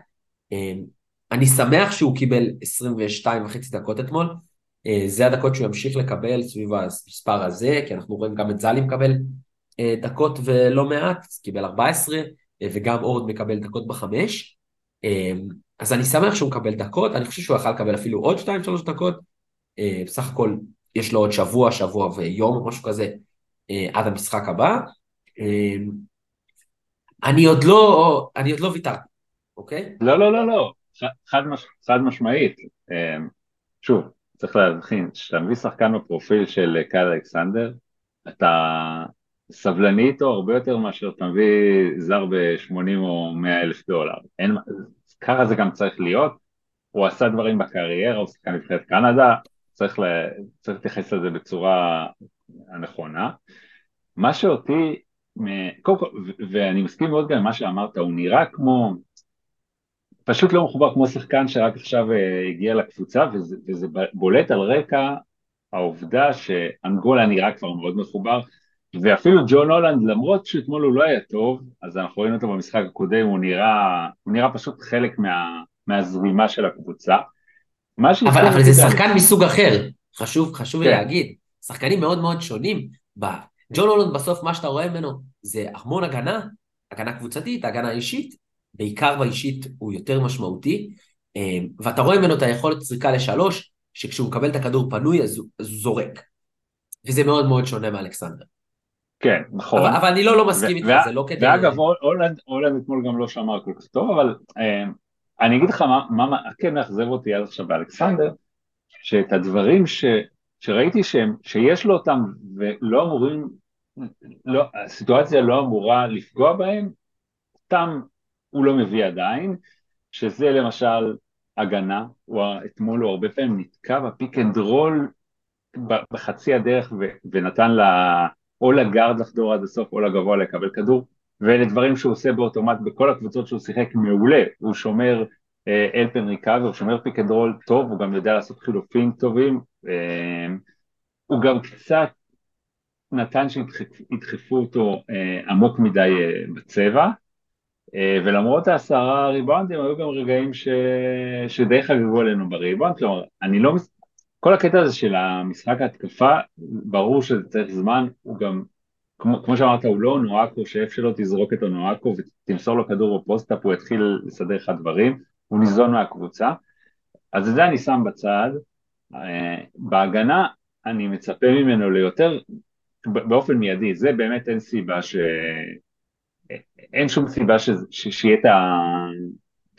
אני שמח שהוא קיבל 22 וחצי דקות אתמול, זה הדקות שהוא ימשיך לקבל סביב המספר הזה, כי אנחנו רואים גם את זלי מקבל אה, דקות ולא מעט, קיבל 14, אה, וגם אורד מקבל דקות בחמש. אה, אז אני שמח שהוא מקבל דקות, אני חושב שהוא יכל לקבל אפילו עוד 2-3 דקות. בסך הכל יש לו עוד שבוע, שבוע ויום או משהו כזה עד המשחק הבא. אני עוד לא, אני עוד לא ויתרתי, אוקיי? לא, לא, לא, לא, חד, מש, חד משמעית. שוב, צריך להבחין, כשאתה מביא שחקן בפרופיל של קייל אלכסנדר, אתה סבלני איתו הרבה יותר מאשר אתה מביא זר ב-80 או 100 אלף דולר. אין, ככה זה גם צריך להיות. הוא עשה דברים בקריירה, הוא שחקן נבחרת קנדה, צריך, להתייחס לזה בצורה הנכונה. מה שאותי, קודם כל, ואני מסכים מאוד גם עם מה שאמרת, הוא נראה כמו, פשוט לא מחובר כמו שחקן שרק עכשיו אה, הגיע לקבוצה, וזה, וזה בולט על רקע העובדה שאנגולה נראה כבר מאוד מחובר, ואפילו ג'ון הולנד, למרות שאתמול הוא לא היה טוב, אז אנחנו רואים אותו במשחק הקודם, הוא נראה, הוא נראה פשוט חלק מה, מהזרימה של הקבוצה. אבל, אבל זה שחקן מסוג אחר, חשוב, חשוב כן. להגיד, שחקנים מאוד מאוד שונים. ג'ון הולנד בסוף מה שאתה רואה ממנו זה המון הגנה, הגנה קבוצתית, הגנה אישית, בעיקר באישית הוא יותר משמעותי, אמ, ואתה רואה ממנו את היכולת סריקה לשלוש, שכשהוא מקבל את הכדור פנוי אז הוא זורק. וזה מאוד מאוד שונה מאלכסנדר. כן, נכון. אבל, אבל אני לא, לא מסכים איתך, זה לא כדי... ואגב, הולנד, הולנד אתמול גם לא שמר כל כך טוב, אבל אה, אני אגיד לך מה, מה כן מאכזב אותי עד עכשיו באלכסנדר, שאת הדברים ש, שראיתי שהם, שיש לו אותם ולא אמורים, לא, הסיטואציה לא אמורה לפגוע בהם, אותם הוא לא מביא עדיין, שזה למשל הגנה, הוא, אתמול הוא הרבה פעמים נתקע ב pick and roll בחצי הדרך ו, ונתן לה, או ל guard לחדור עד הסוף או לגבוה לקבל כדור, ואלה דברים שהוא עושה באוטומט בכל הקבוצות שהוא שיחק מעולה, הוא שומר help and recover, הוא שומר pick and roll טוב, הוא גם יודע לעשות חילופים טובים, אה, הוא גם קצת נתן שידחפו אותו אה, עמוק מדי אה, בצבע, ולמרות העשרה ריבאונדים היו גם רגעים ש... שדי חגגו עלינו בריבאונד, כלומר אני לא, כל הקטע הזה של המשחק ההתקפה, ברור שזה צריך זמן, הוא גם, כמו, כמו שאמרת, הוא לא אונואקו, שאיפה שלא תזרוק את אונואקו ותמסור לו כדור ב post-up, הוא יתחיל לסדר לך דברים, הוא ניזון מהקבוצה, אז את זה אני שם בצד. אה, בהגנה אני מצפה ממנו ליותר באופן מיידי, זה באמת אין סיבה ש... אין שום סיבה ש... ש... שיהיה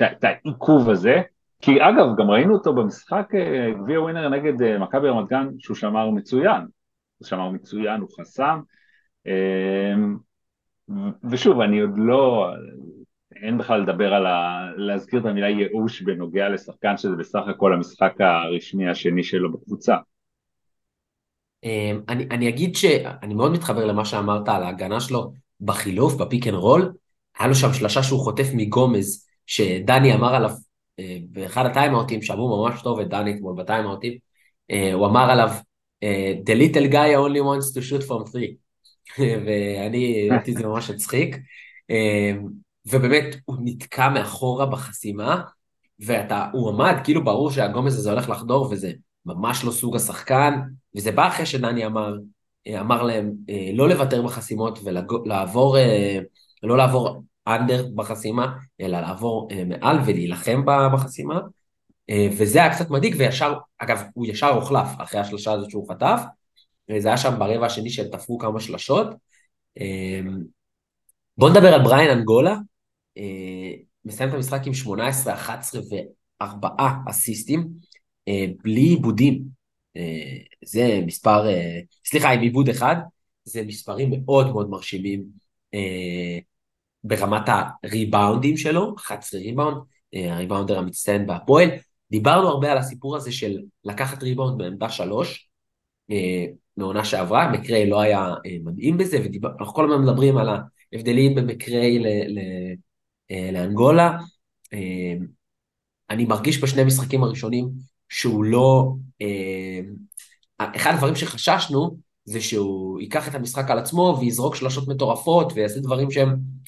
את העיכוב הזה, כי אגב, גם ראינו אותו במשחק אה, גביע ווינר נגד אה, מכבי רמת גן, שהוא שמר מצוין. הוא שמר מצוין, הוא חסם. ושוב, אני עוד לא, אין בכלל לדבר על ה... להזכיר את המילה ייאוש בנוגע לשחקן שזה בסך הכל המשחק הרשמי השני שלו בקבוצה. אני, אני אגיד שאני מאוד מתחבר למה שאמרת על ההגנה שלו בחילוף, ב pick and roll. היה לו שם שלושה שהוא חוטף מגומז, שדני אמר עליו אה, באחד הטיימאוטים, שאמרו ממש טוב את דני אתמול בטיימאוטים, אה, הוא אמר עליו, אה, The little guy only wants to shoot from three. ואני, אותי זה ממש הצחיק. אמ, ובאמת הוא נתקע מאחורה בחסימה, והוא עמד, כאילו ברור שהגומז הזה הולך לחדור, וזה ממש לא סוג השחקן, וזה בא אחרי שדני אמר, אה, אמר להם אה, לא לוותר בחסימות ולעבור, אה, לא לעבור אנדר בחסימה, אלא לעבור מעל ולהילחם בחסימה, וזה היה קצת מדאיג, וישר, אגב, הוא ישר הוחלף אחרי השלושה הזאת שהוא חטף, זה היה שם ברבע השני שהם תפרו כמה שלשות. בואו נדבר על בריין אנגולה, אה, מסיים את המשחק עם 18, 11 ו-4 אסיסטים, אה, בלי עיבודים. אה, זה מספר, סליחה, עם עיבוד אחד, זה מספרים מאוד מאוד מרשימים ברמת הריבאונדים שלו, 11 ריבאונד, הריבאונדר המצטיין בהפועל. דיברנו הרבה על הסיפור הזה של לקחת ריבאונד בעמדה 3, מעונה שעברה, מקריי לא היה מדהים בזה, ואנחנו כל הזמן מדברים על ההבדלים בין מקריי אה, לאנגולה. אה, אני מרגיש בשני המשחקים הראשונים שהוא לא... אה, אחד הדברים שחששנו זה שהוא ייקח את המשחק על עצמו ויזרוק שלושות מטורפות ויעשה דברים שהם...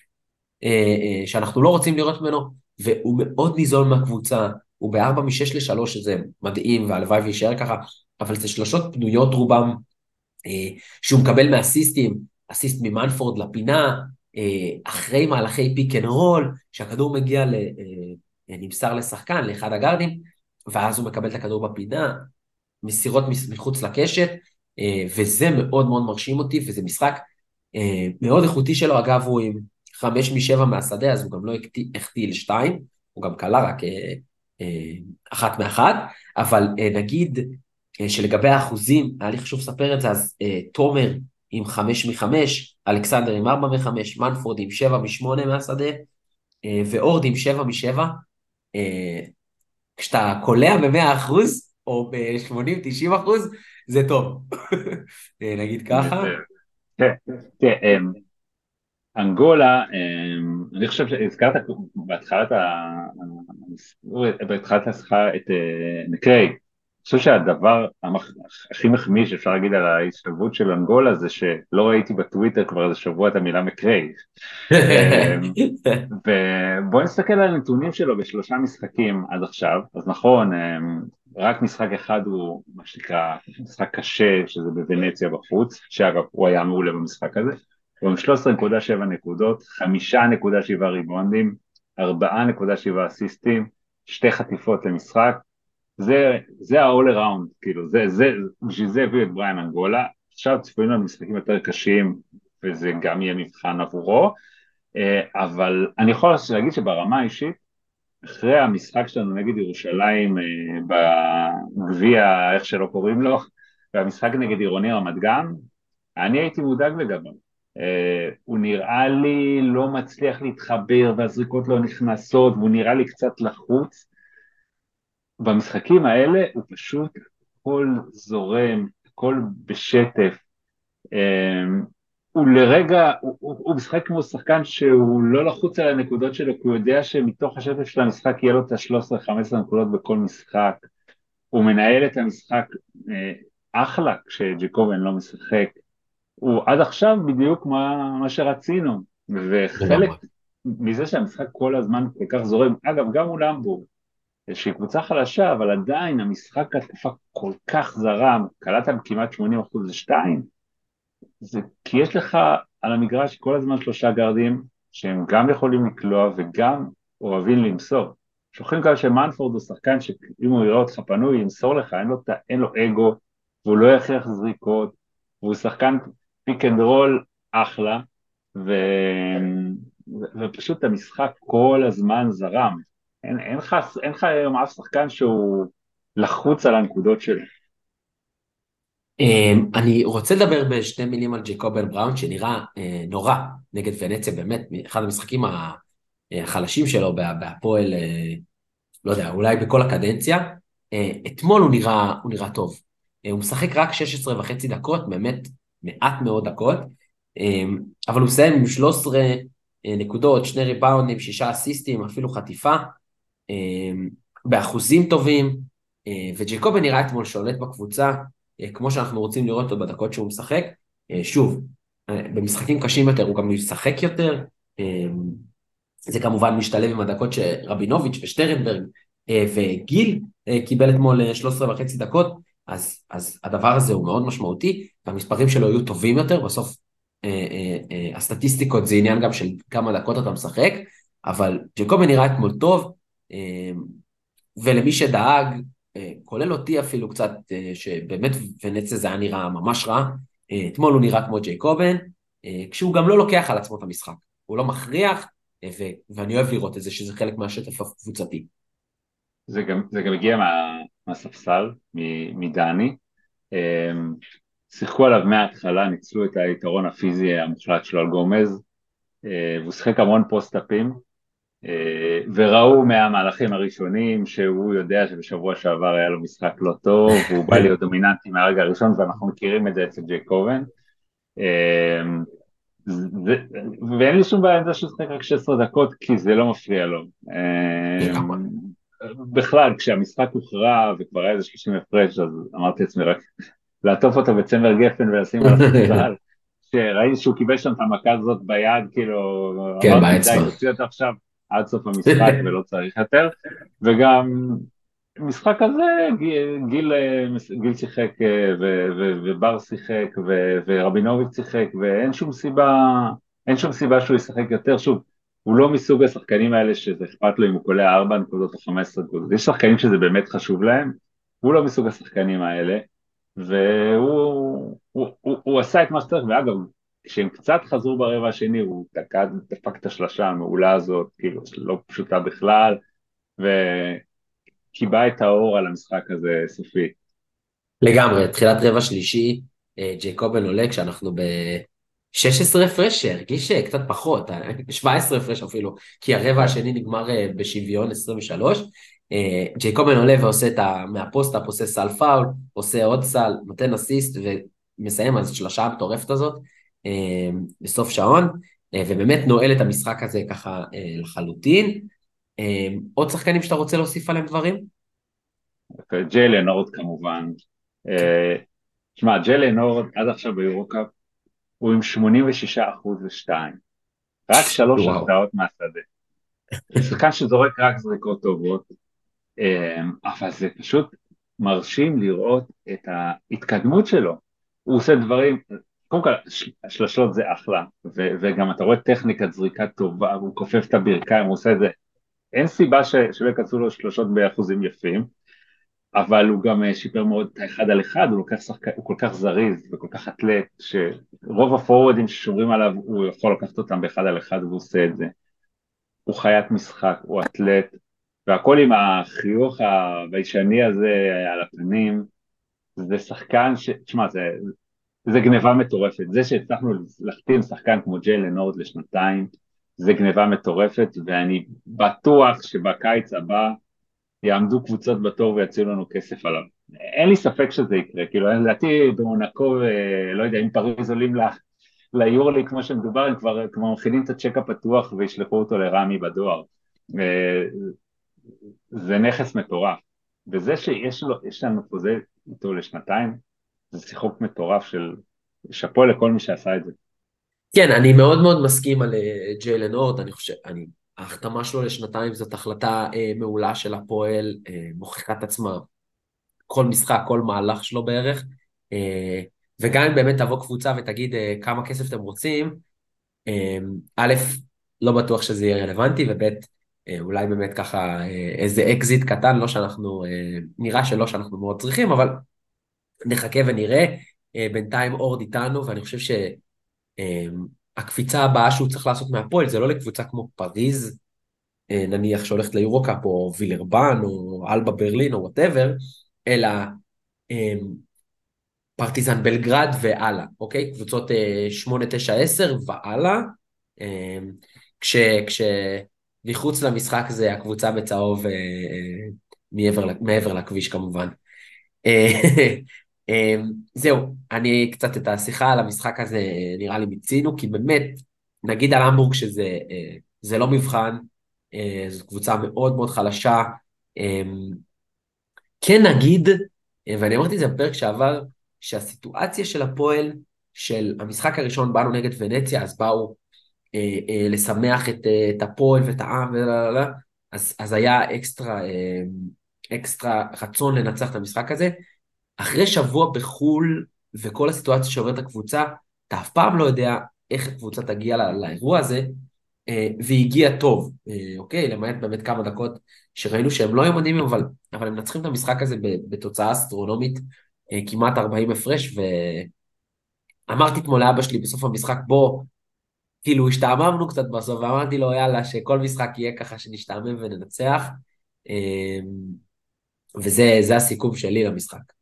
שאנחנו לא רוצים לראות ממנו, והוא מאוד ניזון מהקבוצה, הוא בארבע משש לשלוש, שזה מדהים, והלוואי ויישאר ככה, אבל זה שלושות פנויות רובם, שהוא מקבל מאסיסטים, אסיסט ממנפורד לפינה, אה, אחרי מהלכי pick and roll, שהכדור מגיע, ל, אה, נמסר לשחקן, לאחד הגארדים, ואז הוא מקבל את הכדור בפינה, מסירות מחוץ לקשת, אה, וזה מאוד מאוד מרשים אותי, וזה משחק מאוד איכותי שלו, אגב הוא עם חמש משבע מהשדה, אז הוא גם לא החטיא לשתיים, הוא גם קלע רק אחת מאחת, אבל נגיד שלגבי האחוזים, היה לי חשוב לספר את זה, אז תומר עם חמש מחמש, אלכסנדר עם ארבע מחמש, מנפורד עם שבע משמונה מהשדה, אה, ואורד עם שבע משבע. אה, כשאתה קולע במאה אחוז, או ב-80-90 אחוז, זה טוב. אה, נגיד ככה. אנגולה, אני חושב שהזכרת בהתחלת בהתחלת השיחה את מקריי, חושב שהדבר הכי מחמיא שאפשר להגיד על ההשתלבות של אנגולה זה שלא ראיתי בטוויטר כבר איזה שבוע את המילה מקריי. אמ, ובוא נסתכל על הנתונים שלו בשלושה משחקים עד עכשיו, אז נכון, אמ, רק משחק אחד הוא מה שנקרא משחק קשה, שזה בוונציה בחוץ, שאגב הוא היה מעולה במשחק הזה, הוא עם 13.7 נקודות, 5.7 ריבונדים, 4.7 אסיסטים, שתי חטיפות למשחק, זה, זה ה-all around, כאילו, זה, זה, בשביל זה הביאו את בריין אנגולה, עכשיו צפויים לנו משחקים יותר קשים, וזה גם יהיה מבחן עבורו, אה, אבל אני יכול להגיד שברמה האישית, אחרי המשחק שלנו נגד ירושלים אה, בגביע, איך שלא קוראים לו, והמשחק נגד עירוני רמת גן, אני הייתי מודאג לגביו. Uh, הוא נראה לי לא מצליח להתחבר והזריקות לא נכנסות והוא נראה לי קצת לחוץ במשחקים האלה הוא פשוט הכל זורם, הכל בשטף. אמ, הוא לרגע, הוא, הוא, משחק כמו שחקן שהוא לא לחוץ על הנקודות שלו, כי הוא יודע שמתוך השטף של המשחק יהיה לו את ה-13-15 נקודות בכל משחק. הוא מנהל את המשחק אה, אחלה כשג'קובן לא משחק. הוא עד עכשיו בדיוק מה, מה שרצינו, וחלק מזה שהמשחק כל הזמן כל כך זורם, אגב גם מול המבורג, שהיא קבוצה חלשה, אבל עדיין המשחק התקפה כל כך זרם, קלטתם כמעט 80% לשתיים, זה כי יש לך על המגרש כל הזמן שלושה גרדים שהם גם יכולים לקלוע וגם אוהבים למסור. שוכחים גם שמנפורד הוא שחקן שאם הוא יראה אותך פנוי, ימסור לך, אין לו, אין לו אגו, והוא לא יכריח זריקות, והוא שחקן pick and roll אחלה, ו... ופשוט המשחק כל הזמן זרם. אין, אין, לך, היום אף שחקן שהוא לחוץ על הנקודות שלו. אמ, אני רוצה לדבר בשתי מילים על ג'קובל בראון שנראה אה, נורא נגד ונציה באמת אחד המשחקים החלשים שלו בהפועל אה, לא יודע אולי בכל הקדנציה אה, אתמול הוא נראה, הוא נראה טוב הוא משחק רק 16 וחצי דקות באמת מעט מאוד דקות. אמ, אבל הוא מסיים עם 13 נקודות שני ריבאונדים שישה אסיסטים אפילו חטיפה. אמ, באחוזים טובים, אה, וג'קובה נראה אתמול שולט בקבוצה, אה, כמו שאנחנו רוצים לראות אותו בדקות שהוא משחק. אה, שוב, במשחקים קשים יותר הוא גם משחק יותר, אמ, זה כמובן משתלב עם הדקות שרבינוביץ' ושטרנברג וגיל קיבל אתמול 13 וחצי דקות, אז, אז הדבר הזה הוא מאוד משמעותי, והמספרים שלו יהיו טובים יותר, בסוף הסטטיסטיקות זה עניין גם של כמה דקות אתה משחק, אבל ג'קובה נראה אתמול טוב, אמ, ולמי שדאג, אה, כולל אותי אפילו קצת, אה, שבאמת ונציה זה היה נראה ממש רע, אה, אתמול הוא נראה כמו ג'ייקובן, כשהוא גם לא לוקח על עצמו את המשחק, הוא לא מכריח, ו- ואני אוהב לראות את זה, שזה חלק מהשטף הקבוצתי. זה גם, זה גם הגיע מה, מהספסל, מדני, אמ, שיחקו עליו מההתחלה, ניצלו את היתרון הפיזי המוחלט שלו על גומז, והוא שיחק המון פוסט-אפים, אה, וראו מהמהלכים הראשונים שהוא יודע שבשבוע שעבר היה לו משחק לא טוב, והוא בא להיות דומיננטי מהרגע הראשון, ואנחנו מכירים את זה אצל ג'יי קובן. אה, ואין לי שום בעיה עם זה שהוא שחק רק 16 דקות, כי זה לא מפריע לו. אה, בכלל, כשהמשחק הוכרע וכבר היה איזה 30 הפרש, אז אמרתי לעצמי רק לעטוף אותו בצמר גפן ולשים עליו את שראיתי שהוא קיבל שם את המכה הזאת ביד, כאילו, כן, באצבע. די, תוציא אותו עכשיו. עד סוף המשחק ולא צריך יותר, וגם משחק הזה גיל, גיל שיחק אה, ובר שיחק ורבינוביץ' שיחק ואין שום סיבה, אין שום סיבה שהוא ישחק יותר, שוב, הוא לא מסוג השחקנים האלה שזה אכפת לו אם הוא קולע 4 נקודות או 15 נקודות, יש שחקנים שזה באמת חשוב להם, הוא לא מסוג השחקנים האלה, והוא הוא, הוא, הוא עשה את מה שצריך, ואגב, כשהם קצת חזרו ברבע השני הוא דקה, דפק את השלשה המעולה הזאת, כאילו לא פשוטה בכלל, וקיבע את האור על המשחק הזה סופית. לגמרי, תחילת רבע שלישי, אה, ג'ייקובן עולה כשאנחנו ב-16 הפרש, שהרגיש אה, קצת פחות, 17 אה, הפרש אפילו, כי הרבע השני נגמר בשוויון 23. ג'ייקובן עולה ועושה את ה... מהפוסט-אפ, עושה סל פאול, עושה עוד סל, נותן אסיסט ומסיים על שלושה המטורפת הזאת. בסוף שעון, אה, ובאמת נועל את המשחק הזה ככה אה, לחלוטין. עוד שחקנים שאתה רוצה להוסיף עליהם דברים? ג'יילן הורד כמובן. תשמע, ג'יילן הורד עד עכשיו ביורוקאפ הוא עם 86 אחוז ושתיים. רק שלוש הפתעות מהשדה. שחקן שזורק רק זריקות טובות, אבל זה פשוט מרשים לראות את ההתקדמות שלו. הוא עושה דברים, קודם כל השלשות זה אחלה, ו- וגם אתה רואה טכניקת זריקה טובה, הוא כופף את הברכיים, הוא עושה את זה, אין סיבה ש- שלא יקצרו לו שלושות באחוזים יפים, אבל הוא גם אה, שיפר מאוד את האחד על אחד, הוא, שחק... הוא כל כך זריז וכל כך אתלט, שרוב הפורורדים ששומרים עליו, הוא יכול לקחת אותם באחד על אחד והוא עושה את זה. הוא חיית משחק, הוא אתלט, והכל עם החיוך הביישני הזה על הפנים, זה שחקן ש... תשמע, זה, זה גניבה מטורפת. זה שהצלחנו להחתים שחקן כמו ג'יילן נורד לשנתיים, זה גניבה מטורפת, ואני בטוח שבקיץ הבא יעמדו קבוצות בתור ויציעו לנו כסף עליו. אין לי ספק שזה יקרה, כאילו לדעתי במונקו, אה, לא יודע, אם פריז עולים ליורלי כמו שמדובר, הם כבר, כבר מכינים את הצ'ק הפתוח וישלחו אותו לרמי בדואר. אה, זה נכס מטורף. וזה שיש לו, לנו חוזה איתו לשנתיים, זה שיחוק מטורף של שאפו לכל מי שעשה את זה. כן, אני מאוד מאוד מסכים על אה, ג'יילן אורט, אני חושב, אני, ההחתמה שלו לשנתיים זאת החלטה אה, מעולה של הפועל, אה, מוכיחה את עצמה כל משחק, כל מהלך שלו בערך, אה, וגם אם באמת תבוא קבוצה ותגיד אה, כמה כסף אתם רוצים, אה, א', לא בטוח שזה יהיה רלוונטי, וב', אה, אולי באמת ככה אה, איזה אקזיט קטן, לא שאנחנו, אה, נראה שלא שאנחנו מאוד צריכים, אבל נחכה ונראה. בינתיים אורד איתנו, ואני חושב שהקפיצה הבאה שהוא צריך לעשות מהפועל זה לא לקבוצה כמו פריז, נניח שהולכת ליורוקאפ, או וילרבן, או אלבה ברלין, או whatever, אלא פרטיזן בלגרד והלאה, אוקיי? קבוצות 8, 9, 10 והלאה. כש... כש... מחוץ למשחק זה הקבוצה בצהוב אה, אה, מעבר, מעבר לכביש כמובן. אה, זהו, אני קצת את השיחה על המשחק הזה נראה לי מיצינו, כי באמת, נגיד על המבורג שזה לא מבחן, זו קבוצה מאוד מאוד חלשה. כן נגיד, ואני אמרתי את זה בפרק שעבר, שהסיטואציה של הפועל, של המשחק הראשון באנו נגד ונציה, אז באו אה, אה, לשמח את, אה, את הפועל ואת העם, אז, אז היה אקסטרה, אקסטרה רצון לנצח את המשחק הזה. אחרי שבוע בחו"ל וכל הסיטואציה שעוברת הקבוצה, אתה אף פעם לא יודע איך הקבוצה תגיע לא, לאירוע הזה, והיא הגיעה טוב, אוקיי? למעט באמת כמה דקות שראינו שהם לא היו מדהימים, אבל, אבל הם מנצחים את המשחק הזה בתוצאה אסטרונומית, כמעט 40 הפרש, ואמרתי כמו לאבא שלי בסוף המשחק, בוא, כאילו השתעממנו קצת בסוף, ואמרתי לו יאללה שכל משחק יהיה ככה שנשתעמם וננצח, וזה הסיכום שלי למשחק.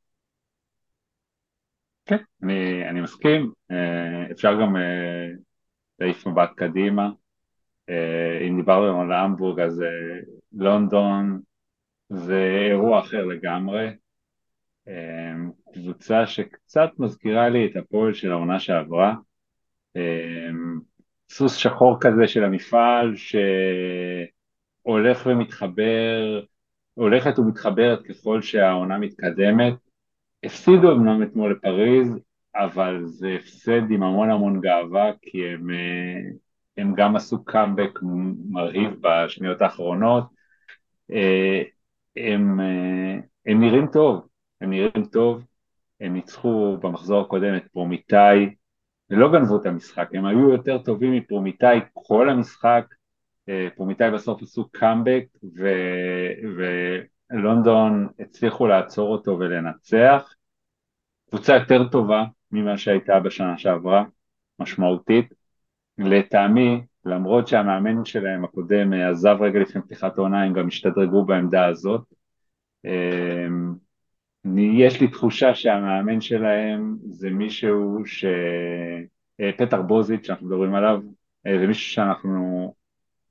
כן, אני, אני מסכים, אה, אפשר גם אה, להעיף מבט קדימה, אה, אם דיברנו על המבורג אז לונדון זה אירוע אחר לגמרי, קבוצה שקצת מזכירה לי את הפועל של העונה שעברה, סוס שחור כזה של המפעל שהולך ומתחבר, הולכת ומתחברת ככל שהעונה מתקדמת. הפסידו אמנם אתמול לפריז, אבל זה הפסד עם המון המון גאווה, כי הם, הם גם עשו קאמבק מרהיב בשניות האחרונות. הם, הם נראים טוב, הם נראים טוב, הם ניצחו במחזור הקודם את פרומיטאי, ולא גנבו את המשחק, הם היו יותר טובים מפרומיטאי כל המשחק, אה, פרומיטאי בסוף עשו קאמבק ולונדון הצליחו לעצור אותו ולנצח, קבוצה יותר טובה ממה שהייתה בשנה שעברה, משמעותית, לטעמי למרות שהמאמן שלהם הקודם אה, עזב רגע לפני פתיחת העונה הם גם השתדרגו בעמדה הזאת. אה, יש לי תחושה שהמאמן שלהם זה מישהו ש... אה, פטר בוזיץ' שאנחנו מדברים עליו, אה, זה מישהו שאנחנו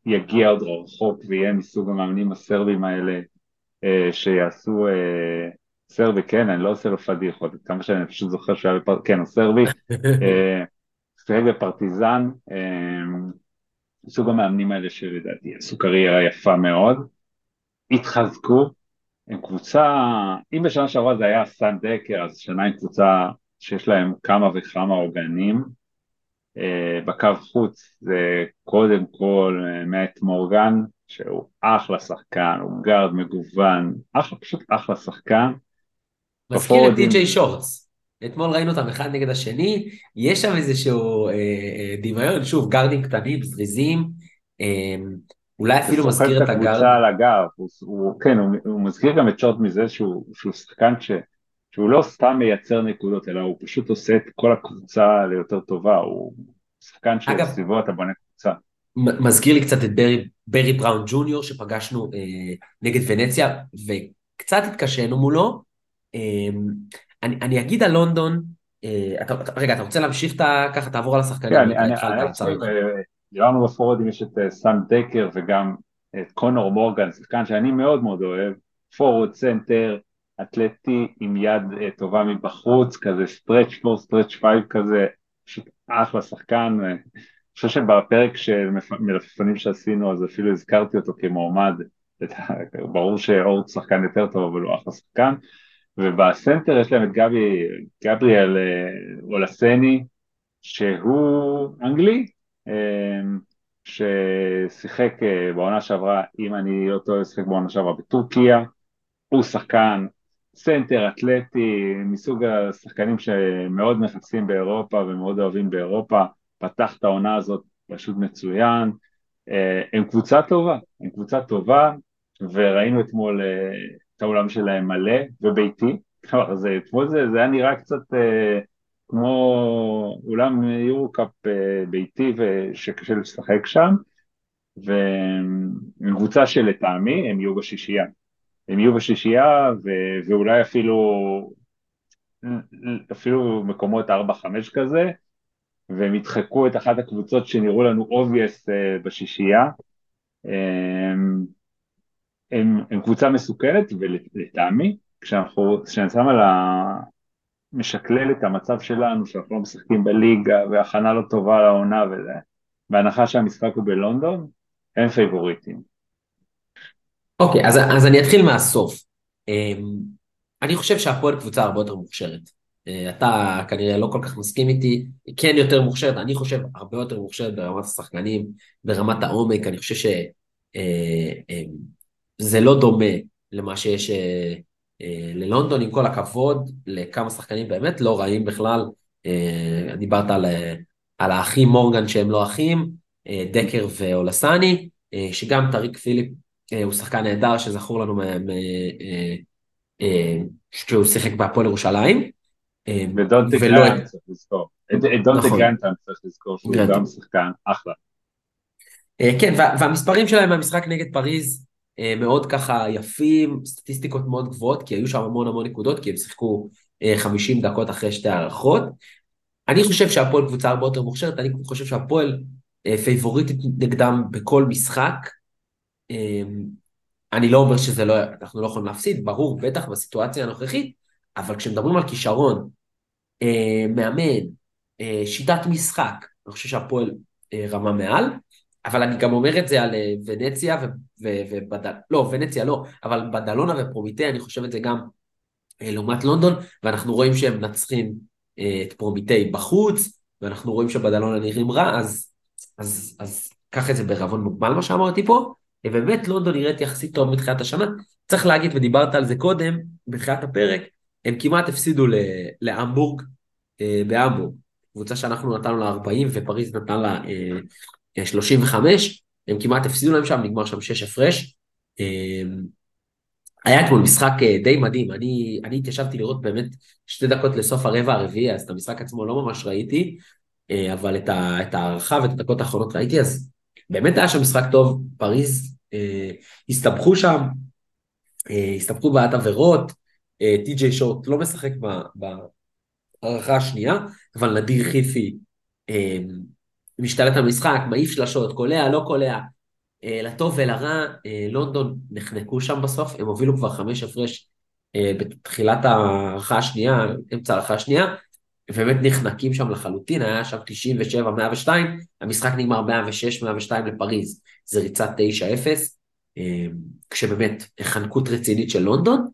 יגיע עוד רחוק ויהיה מסוג המאמנים הסרבים האלה שיעשו סרבי, כן, אני לא עושה לו פדיחות, כמה שאני פשוט זוכר שהוא היה בפרטיזן, כן, הוא סרבי, שיחק בפרטיזן, סוג המאמנים האלה שלדעתי עשו קריירה יפה מאוד, התחזקו, הם קבוצה, אם בשנה שעברה זה היה סאן דקר, אז שנה עם קבוצה שיש להם כמה וכמה עוגנים. אה, בקו חוץ זה קודם כל אה, מאט מורגן, שהוא אחלה שחקן, הוא גארד מגוון, אחלה, פשוט אחלה שחקן. מזכיר את די.ג'יי שורטס. אתמול ראינו אותם אחד נגד השני, יש שם איזשהו אה, אה, דמיון, שוב, גארדים קטנים, זריזים, אה, אולי אפילו מזכיר את הגארד. הוא סוחב את הקבוצה על הגב, הוא, הוא, כן, הוא, הוא מזכיר גם את שורט מזה שהוא, שהוא שחקן ש, שהוא לא סתם מייצר נקודות, אלא הוא פשוט עושה את כל הקבוצה ליותר טובה, הוא שחקן שסביבו אתה בונה קבוצה. מזכיר לי קצת את ברי, ברי בראון ג'וניור שפגשנו אה, נגד ונציה, וקצת התקשינו מולו. אה, אני, אני אגיד על לונדון, אה, אתה, רגע, אתה רוצה להמשיך את ה... ככה תעבור על השחקנים. כן, אני, אני, דיברנו בפורוורדים, יש את אה, סאם דקר וגם את קונור מורגן, שחקן שאני מאוד מאוד אוהב, forward center, אתלטי עם יד אה, טובה מבחוץ, כזה stretch four, stretch five כזה, פשוט אחלה שחקן, אני חושב שבפרק של מלפפונים שעשינו אז אפילו הזכרתי אותו כמועמד, ברור שאורט שחקן יותר טוב אבל הוא אחלה שחקן, ובסנטר יש להם את גבי, גבריאל אה, אולסני, שהוא אנגלי, אה, ששיחק אה, בעונה שעברה, אם אני לא טועה, שיחק בעונה שעברה בטורקיה, הוא שחקן סנטר אתלטי, מסוג השחקנים שמאוד מחפשים באירופה ומאוד אוהבים באירופה, פתח את העונה הזאת פשוט מצוין, הם קבוצה טובה, הם קבוצה טובה, וראינו אתמול את האולם שלהם מלא וביתי, אז אתמול זה, זה היה נראה קצת אה, כמו אולם יורו-קאפ אה, ביתי שקשה לשחק שם, וקבוצה שלטעמי הם יהיו בשישייה. הם יהיו בשישייה ו, ואולי אפילו, אפילו מקומות 4-5 כזה, והם ידחקו את אחת הקבוצות שנראו לנו obvious אה, בשישייה. אה, הם, הם קבוצה מסוכנת ולטעמי כשאני שם על ה... משקלל את המצב שלנו שאנחנו לא משחקים בליגה והכנה לא טובה לעונה וזה בהנחה שהמשחק הוא בלונדון הם פייבוריטים. אוקיי okay, אז, אז אני אתחיל מהסוף. אמ, אני חושב שהפועל קבוצה הרבה יותר מוכשרת. אה, אתה כנראה לא כל כך מסכים איתי, כן יותר מוכשרת, אני חושב הרבה יותר מוכשרת ברמת השחקנים, ברמת העומק, אני חושב ש... אה, זה לא דומה למה שיש אה, אה, ללונדון, עם כל הכבוד לכמה שחקנים באמת לא רעים בכלל. אה, דיברת על, על האחים מורגן שהם לא אחים, דקר ואולסני, שגם טריק פיליפ הוא שחקן נהדר שזכור לנו שהוא שיחק בהפועל ירושלים. ודונטה גרנט צריך לזכור. את דונטה נכון. גרנט צריך לזכור שהוא גם שחקן אחלה. כן, והמספרים שלהם במשחק נגד פריז אה, מאוד ככה יפים, סטטיסטיקות מאוד גבוהות, כי היו שם המון המון נקודות, כי הם שיחקו 50 אה, דקות אחרי שתי הערכות. אני חושב שהפועל קבוצה הרבה יותר מוכשרת, אני חושב שהפועל אה, פייבוריטית נגדם בכל משחק. אני לא אומר שזה לא, אנחנו לא יכולים להפסיד, ברור, בטח בסיטואציה הנוכחית, אבל כשמדברים על כישרון, מאמן, שיטת משחק, אני חושב שהפועל רמה מעל, אבל אני גם אומר את זה על אה, ונציה ובדל... לא, ונציה לא, אבל בדלונה ופרומיטי, אני חושב את זה גם אה, לעומת לונדון, ואנחנו רואים שהם מנצחים אה, את פרומיטי בחוץ, ואנחנו רואים שבדלונה נראים רע, אז, אז, אז קח את זה בערבון מוגבל מה שאמרתי פה, ובאמת לונדון נראית יחסית טוב מתחילת השנה. צריך להגיד, ודיברת על זה קודם, בתחילת הפרק, הם כמעט הפסידו להמבורג, בהמבורג, קבוצה שאנחנו נתנו לה 40 ופריז נתנה לה 35, הם כמעט הפסידו להם שם, נגמר שם 6 הפרש. היה אתמול משחק אה, די מדהים, אני, אני התיישבתי לראות באמת שתי דקות לסוף הרבע הרביעי, אז את המשחק עצמו לא ממש ראיתי, אה, אבל את, ה, את הערכה ואת הדקות האחרונות ראיתי, אז באמת היה שם משחק טוב, פריז אה, הסתבכו שם, אה, הסתבכו בעיית עבירות, אה, טי.ג'יי שורט לא משחק בהערכה השנייה, אבל נדיר חיפי אה, משתלט על המשחק, מעיף שלשות, קולע, לא קולע. אה, לטוב ולרע, אה, לונדון נחנקו שם בסוף, הם הובילו כבר חמש הפרש אה, בתחילת ההערכה השנייה, אמצע ההערכה השנייה, ובאמת נחנקים שם לחלוטין, היה שם 97-102, המשחק נגמר 106-102 לפריז, זה ריצת 9-0. כשבאמת חנקות רצינית של לונדון.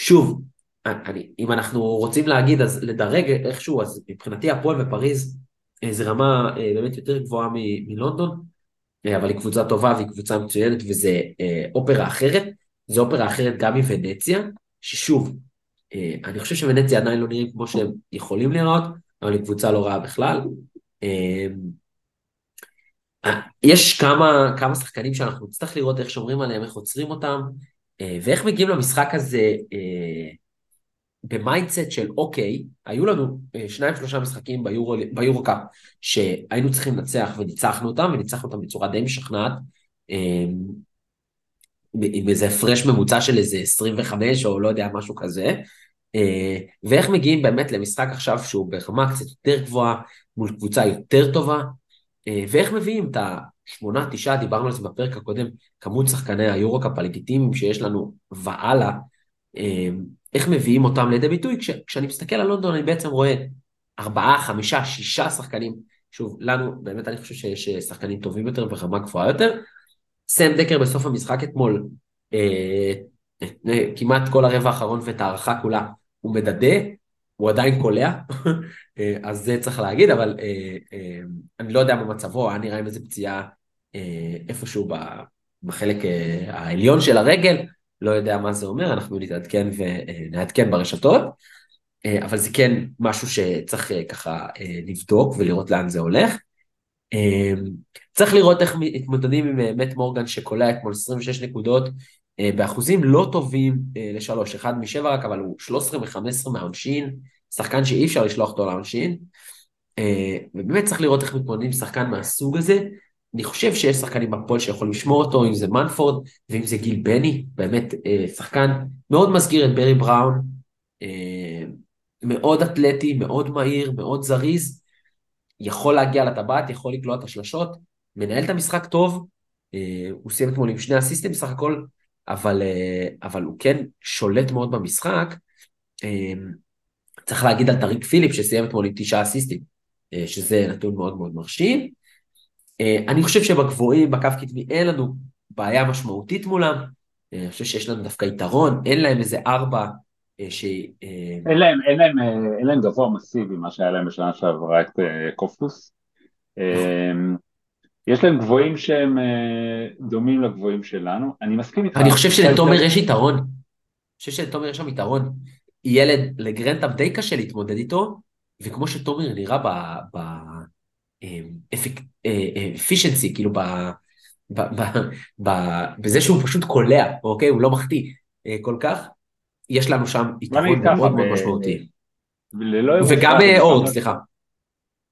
שוב, אני, אם אנחנו רוצים להגיד, אז לדרג איכשהו, אז מבחינתי הפועל ופריז זה רמה באמת יותר גבוהה מלונדון, אבל היא קבוצה טובה והיא קבוצה מצוינת וזה אופרה אחרת, זה אופרה אחרת גם מוונציה, ששוב, אני חושב שוונציה עדיין לא נראים כמו שהם יכולים לראות, אבל היא קבוצה לא רעה בכלל. יש כמה, כמה שחקנים שאנחנו נצטרך לראות איך שומרים עליהם, איך עוצרים אותם, ואיך מגיעים למשחק הזה ב mindset של אוקיי, היו לנו שניים שלושה משחקים ביורו קאפ שהיינו צריכים לנצח וניצחנו אותם, וניצחנו אותם בצורה די משכנעת, עם איזה הפרש ממוצע של איזה 25 או לא יודע, משהו כזה, ואיך מגיעים באמת למשחק עכשיו שהוא ברמה קצת יותר גבוהה, מול קבוצה יותר טובה, ואיך מביאים את השמונה, תשעה, דיברנו על זה בפרק הקודם, כמות שחקני היורו-קאפ הלגיטימיים שיש לנו והלאה, איך מביאים אותם לידי ביטוי? כש, כשאני מסתכל על לונדון אני בעצם רואה ארבעה, חמישה, שישה שחקנים, שוב, לנו, באמת אני חושב שיש שחקנים טובים יותר ורמה גבוהה יותר. סם דקר בסוף המשחק אתמול, אה, אה, כמעט כל הרבע האחרון ואת ההערכה כולה, הוא מדדה, הוא עדיין קולע, אה, אז זה צריך להגיד, אבל אה, אה, אני לא יודע מה מצבו, היה נראה עם איזה פציעה אה, איפשהו בחלק אה, העליון של הרגל, לא יודע מה זה אומר, אנחנו נתעדכן ונעדכן ברשתות, אה, אבל זה כן משהו שצריך אה, ככה אה, לבדוק ולראות לאן זה הולך. צריך לראות איך מתמודדים עם מת מורגן שקולע אתמול 26 נקודות באחוזים לא טובים לשלוש, אחד משבע רק, אבל הוא 13 ו-15 מהעונשין, שחקן שאי אפשר לשלוח אותו לעונשין, ובאמת צריך לראות איך מתמודדים עם שחקן מהסוג הזה, אני חושב שיש שחקנים בפועל שיכולים לשמור אותו, אם זה מנפורד ואם זה גיל בני, באמת אה, שחקן מאוד מזכיר את ברי בראון, אה, מאוד אתלטי, מאוד מהיר, מאוד זריז, יכול להגיע לטבעת, יכול לקלוע את השלשות, מנהל את המשחק טוב, אה, הוא סיים אתמול עם שני אסיסטים בסך הכל, אבל, אבל הוא כן שולט מאוד במשחק. צריך להגיד על טריק פיליפ שסיים אתמול עם תשעה אסיסטים, שזה נתון מאוד מאוד מרשים. אה, אני חושב שבגבוהים, בקו קדמי, אין לנו בעיה משמעותית מולם. אה, אני חושב שיש לנו דווקא יתרון, אין להם איזה ארבע אה, ש... אין להם, אין להם, אין להם גבוה מסיבי, מה שהיה להם בשנה שעברה את קופוס. יש להם גבוהים שהם דומים לגבוהים שלנו, אני מסכים איתך. אני חושב שלתומר יש יתרון. אני חושב שלתומר יש שם יתרון. ילד, לגרנטאפ די קשה להתמודד איתו, וכמו שתומר נראה ב... ב... אפישנסי, אה, אה, כאילו ב, ב, ב, ב, בזה שהוא פשוט קולע, אוקיי? הוא לא מחטיא אה, כל כך. יש לנו שם יתרון מאוד מאוד משמעותי. וגם אורד, סליחה.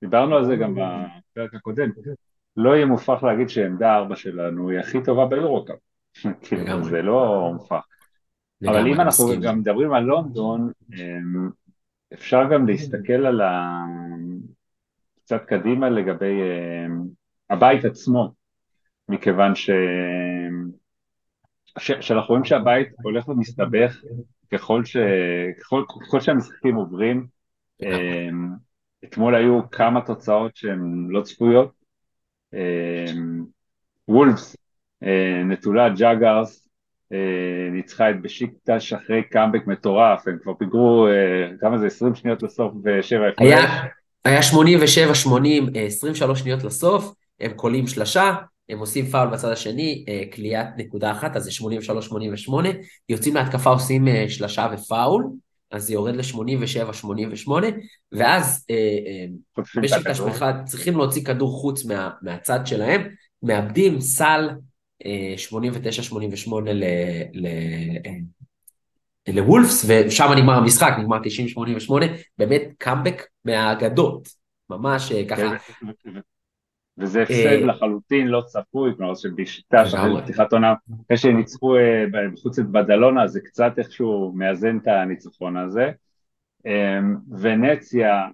דיברנו על זה גם בפרק הקודם. לא יהיה מופרך להגיד שעמדה ארבע שלנו היא הכי טובה ביורוקאפ. כאילו, זה לא מופרך. אבל אם אנחנו גם מדברים על לונדון, אפשר גם להסתכל על ה... קצת קדימה לגבי uh, הבית עצמו, מכיוון ש... ש... שאנחנו רואים שהבית הולך ומסתבך ככל, ש... ככל, ככל שהמשחקים עוברים. uh, אתמול היו כמה תוצאות שהן לא צפויות. אה, וולפס, אה, נטולת ג'אגרס, אה, ניצחה את בשיקטש אחרי קאמבק מטורף, הם כבר פיגרו, אה, כמה זה, 20 שניות לסוף ושבע הפרש. היה 87, 80, 23 שניות לסוף, הם קולעים שלשה, הם עושים פאול בצד השני, אה, נקודה אחת, אז זה 83-88, יוצאים להתקפה עושים אה, שלשה ופאול, אז זה יורד ל-87-88, ואז בשקטש אה, בכלל צריכים להוציא כדור חוץ מה, מהצד שלהם, מאבדים סל 89-88 ל... לוולפס, ושם נגמר המשחק, נגמר 90-88, באמת קאמבק מהאגדות, ממש אה, ככה. וזה הפסד אה, לחלוטין לא צפוי, כלומר שבשיטה של פתיחת עונה, אחרי שניצחו אה, בחוץ את בדלונה, זה קצת איכשהו מאזן את הניצחון הזה. ונציה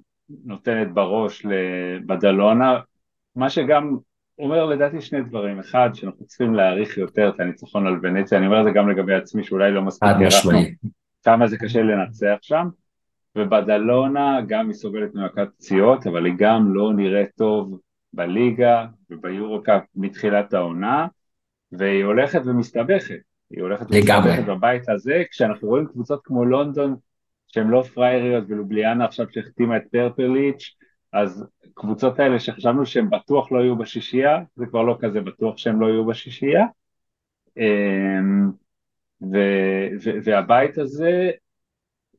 נותנת בראש לבדלונה, מה שגם אומר לדעתי שני דברים, אחד שאנחנו צריכים להעריך יותר את הניצחון על ונציה, אני אומר את זה גם לגבי עצמי שאולי לא מספיק כמה זה קשה לנצח שם, ובדלונה גם היא סובלת ממכת פציעות, אבל היא גם לא נראית טוב בליגה וביורו-קאפ מתחילת העונה, והיא הולכת ומסתבכת, היא הולכת. ומסתבכת בבית הזה, כשאנחנו רואים קבוצות כמו לונדון שהן לא פרייריות ולובליאנה עכשיו שהחתימה את פרפליץ', אז קבוצות האלה שחשבנו שהן בטוח לא יהיו בשישייה, זה כבר לא כזה בטוח שהן לא יהיו בשישייה. אמ, ו- ו- והבית הזה,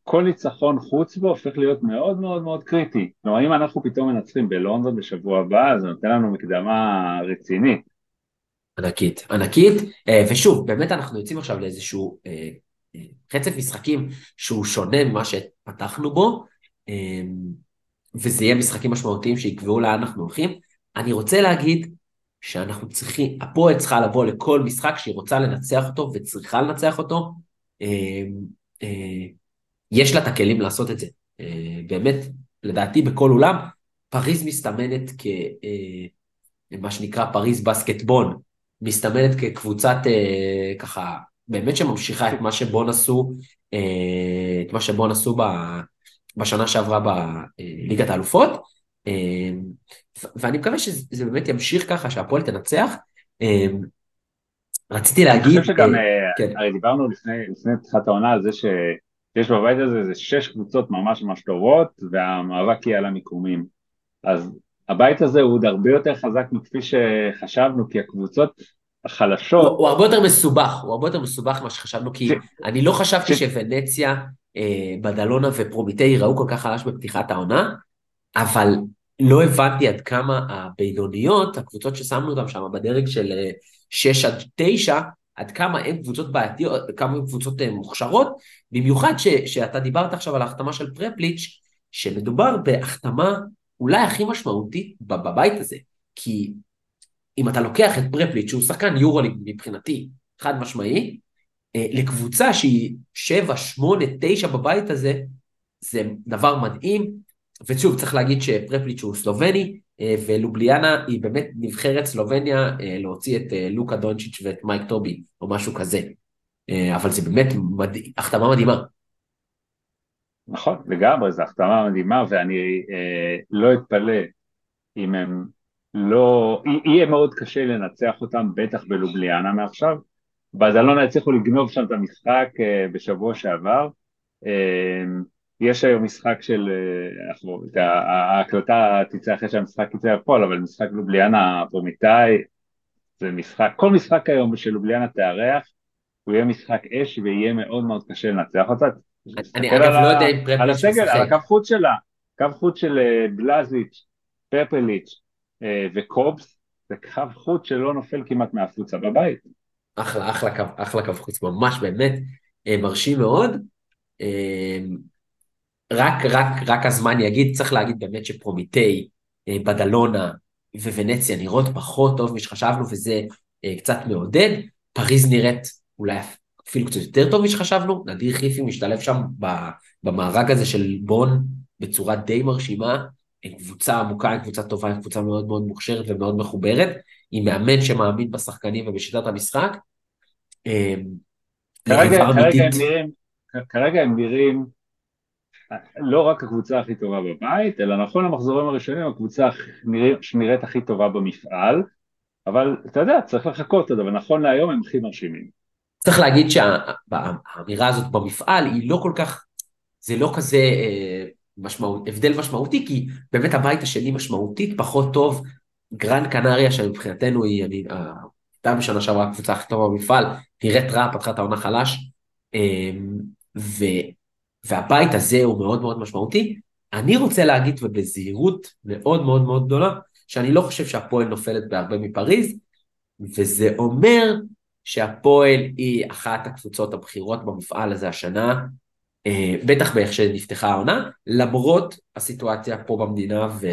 כל ניצחון חוץ בו הופך להיות מאוד מאוד מאוד קריטי. כלומר, אם אנחנו פתאום מנצחים בלונדון בשבוע הבא, זה נותן לנו מקדמה רצינית. ענקית, ענקית, אה, ושוב, באמת אנחנו יוצאים עכשיו לאיזשהו אה, אה, חצף משחקים שהוא שונה ממה שפתחנו בו, וזה יהיה משחקים משמעותיים שיקבעו לאן אנחנו הולכים. אני רוצה להגיד שאנחנו צריכים, הפועל צריכה לבוא לכל משחק שהיא רוצה לנצח אותו וצריכה לנצח אותו, יש לה את הכלים לעשות את זה. באמת, לדעתי בכל אולם, פריז מסתמנת כמה שנקרא פריז בסקטבון, מסתמנת כקבוצת אה, ככה, באמת שממשיכה את מה שבון עשו, אה, את מה שבון עשו ב, בשנה שעברה בליגת האלופות, אה, ואני מקווה שזה באמת ימשיך ככה, שהפועל תנצח. אה, רציתי להגיד... אני חושב שגם, אה, כן. הרי דיברנו לפני, לפני פתיחת העונה על זה שיש בבית הזה איזה שש קבוצות ממש ממש טובות, והמאבק יהיה על המיקומים. אז הבית הזה הוא עוד הרבה יותר חזק מכפי שחשבנו, כי הקבוצות החלשות... הוא, הוא הרבה יותר מסובך, הוא הרבה יותר מסובך ממה שחשבנו, כי זה, אני לא חשבתי זה... שוונציה, אה, בדלונה ופרומיטי יראו כל כך חלש בפתיחת העונה, אבל לא הבנתי עד כמה הבינוניות, הקבוצות ששמנו אותן שם בדרג של 6 אה, עד 9, עד כמה הן קבוצות בעייתיות, כמה הן קבוצות אה, מוכשרות, במיוחד ש, שאתה דיברת עכשיו על ההחתמה של פרפליץ', שמדובר בהחתמה אולי הכי משמעותית בבית הזה, כי אם אתה לוקח את פרפליט, שהוא שחקן יורוליג מבחינתי, חד משמעי, אה, לקבוצה שהיא 7, 8, 9 בבית הזה, זה דבר מדהים, ושוב צריך להגיד שפרפליט שהוא סלובני, אה, ולובליאנה היא באמת נבחרת סלובניה אה, להוציא את לוקה דונצ'יץ' ואת מייק טובי, או משהו כזה. אבל זה באמת מד... החתמה מדהימה. נכון, לגמרי, זו החתמה מדהימה, ואני אה, לא אתפלא אם הם לא... יהיה מאוד קשה לנצח אותם, בטח בלובליאנה מעכשיו. בדלונה הצליחו לגנוב שם את המשחק אה, בשבוע שעבר. אה, יש היום משחק של, אה, ההקלטה תצא אחרי שהמשחק יצא לפועל, אבל משחק לובליאנה פרומיטאי, זה משחק, כל משחק היום של לובליאנה תארח, הוא יהיה משחק אש ויהיה מאוד מאוד קשה לנצח אותה. אני אגב לא יודע אם פרפליץ' משחק. על הסגל, על הקו חוץ שלה, קו חוץ של בלזיץ', פרפליץ' וקובס, זה קו חוץ שלא נופל כמעט מהפוצה בבית. אחלה, אחלה קו, אחלה קו חוץ, ממש באמת אה, מרשים מאוד. רק, רק, רק הזמן יגיד, צריך להגיד באמת שפרומיטי, בדלונה וונציה נראות פחות טוב משחשבנו וזה קצת מעודד. פריז נראית אולי אפילו קצת יותר טוב משחשבנו, נדיר חיפי משתלב שם במארג הזה של בון בצורה די מרשימה, עם קבוצה עמוקה, עם קבוצה טובה, עם קבוצה מאוד מאוד מוכשרת ומאוד מחוברת, עם מאמן שמאמין בשחקנים ובשיטת המשחק. אמ, כרגע, כרגע, הם נראים, כרגע הם נראים לא רק הקבוצה הכי טובה בבית, אלא נכון למחזורים הראשונים הקבוצה שנראית הכי טובה במפעל, אבל אתה יודע, צריך לחכות, אבל נכון להיום הם הכי מרשימים. צריך להגיד שהאמירה הזאת במפעל היא לא כל כך, זה לא כזה אה, משמעות, הבדל משמעותי, כי באמת הבית השני משמעותית פחות טוב. גראן קנריה שמבחינתנו היא, אני, הייתה בשנה שעברה הקבוצה הכי טובה במפעל, נראית רע, פתחה את העונה חלש, אה, ו, והבית הזה הוא מאוד מאוד משמעותי. אני רוצה להגיד, ובזהירות מאוד מאוד מאוד גדולה, שאני לא חושב שהפועל נופלת בהרבה מפריז, וזה אומר שהפועל היא אחת הקבוצות הבכירות במפעל הזה השנה, אה, בטח באיך שנפתחה העונה, למרות הסיטואציה פה במדינה ו...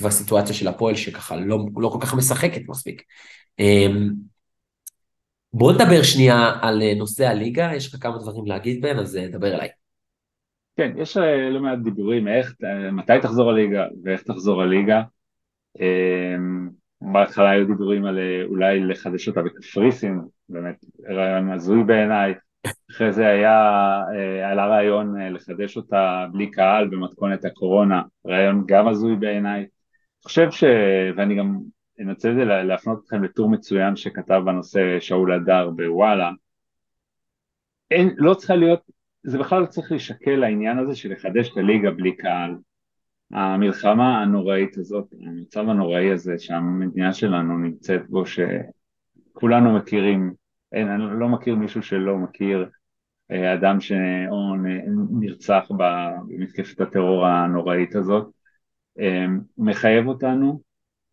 והסיטואציה של הפועל שככה לא, לא כל כך משחקת מספיק. אה, בוא נדבר שנייה על נושא הליגה, יש לך כמה דברים להגיד בהם, אז אה, דבר אליי. כן, יש לא מעט דיבורים איך, מתי תחזור הליגה ואיך תחזור הליגה. בהתחלה היו דיבורים על אולי לחדש אותה בקפריסין, באמת רעיון הזוי בעיניי, אחרי זה היה, אה, עלה רעיון אה, לחדש אותה בלי קהל במתכונת הקורונה, רעיון גם הזוי בעיניי. חושב ש... ואני גם אנצל את זה להפנות אתכם לטור מצוין שכתב בנושא שאול הדר בוואלה. אין, לא צריכה להיות, זה בכלל לא צריך להישקל לעניין הזה של לחדש את הליגה בלי קהל. המלחמה הנוראית הזאת, המצב הנוראי הזה שהמדינה שלנו נמצאת בו, שכולנו מכירים, אין, אני לא מכיר מישהו שלא מכיר אה, אדם שאו נרצח במתקפת הטרור הנוראית הזאת, מחייב אותנו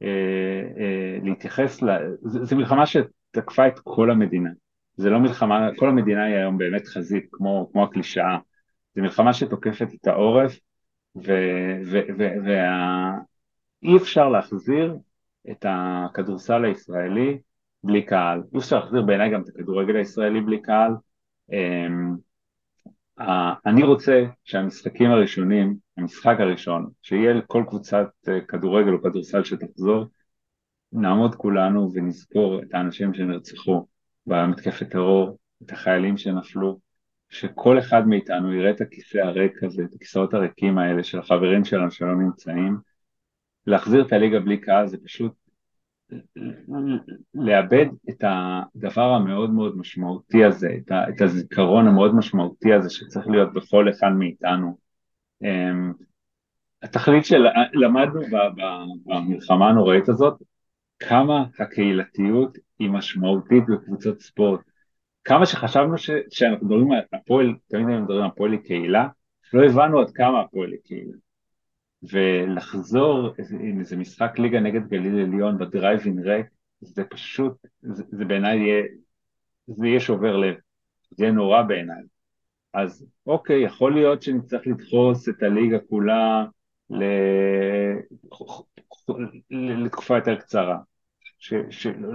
אה, להתייחס, זו מלחמה שתקפה את כל המדינה, זה לא מלחמה, כל המדינה היא היום באמת חזית כמו, כמו הקלישאה, זו מלחמה שתוקפת את העורף ואי אפשר להחזיר את הכדורסל הישראלי בלי קהל, אי אפשר להחזיר בעיניי גם את הכדורגל הישראלי בלי קהל, אני רוצה שהמשחקים הראשונים, המשחק הראשון, שיהיה לכל קבוצת אה, כדורגל או כדורסל שתחזור, נעמוד כולנו ונזכור את האנשים שנרצחו במתקפת טרור, את החיילים שנפלו, שכל אחד מאיתנו יראה את הכיסא הריק הזה, את הכיסאות הריקים האלה של החברים שלנו שלא נמצאים, להחזיר את הליגה בלי קהל זה פשוט לאבד את הדבר המאוד מאוד משמעותי הזה, את הזיכרון המאוד משמעותי הזה שצריך להיות בכל אחד מאיתנו. אמ, התכלית שלמדנו במלחמה הנוראית הזאת, כמה הקהילתיות היא משמעותית בקבוצות ספורט. כמה שחשבנו שאנחנו מדברים על הפועל, תמיד אנחנו מדברים על הפועל לקהילה, לא הבנו עד כמה הפועל לקהילה. ולחזור עם איזה משחק ליגה נגד גליל עליון בדרייבין ריק, זה פשוט, זה, זה בעיניי יהיה, זה יהיה שובר לב, זה יהיה נורא בעיניי. אז אוקיי, יכול להיות שנצטרך לדחוס את הליגה כולה. לתקופה יותר קצרה.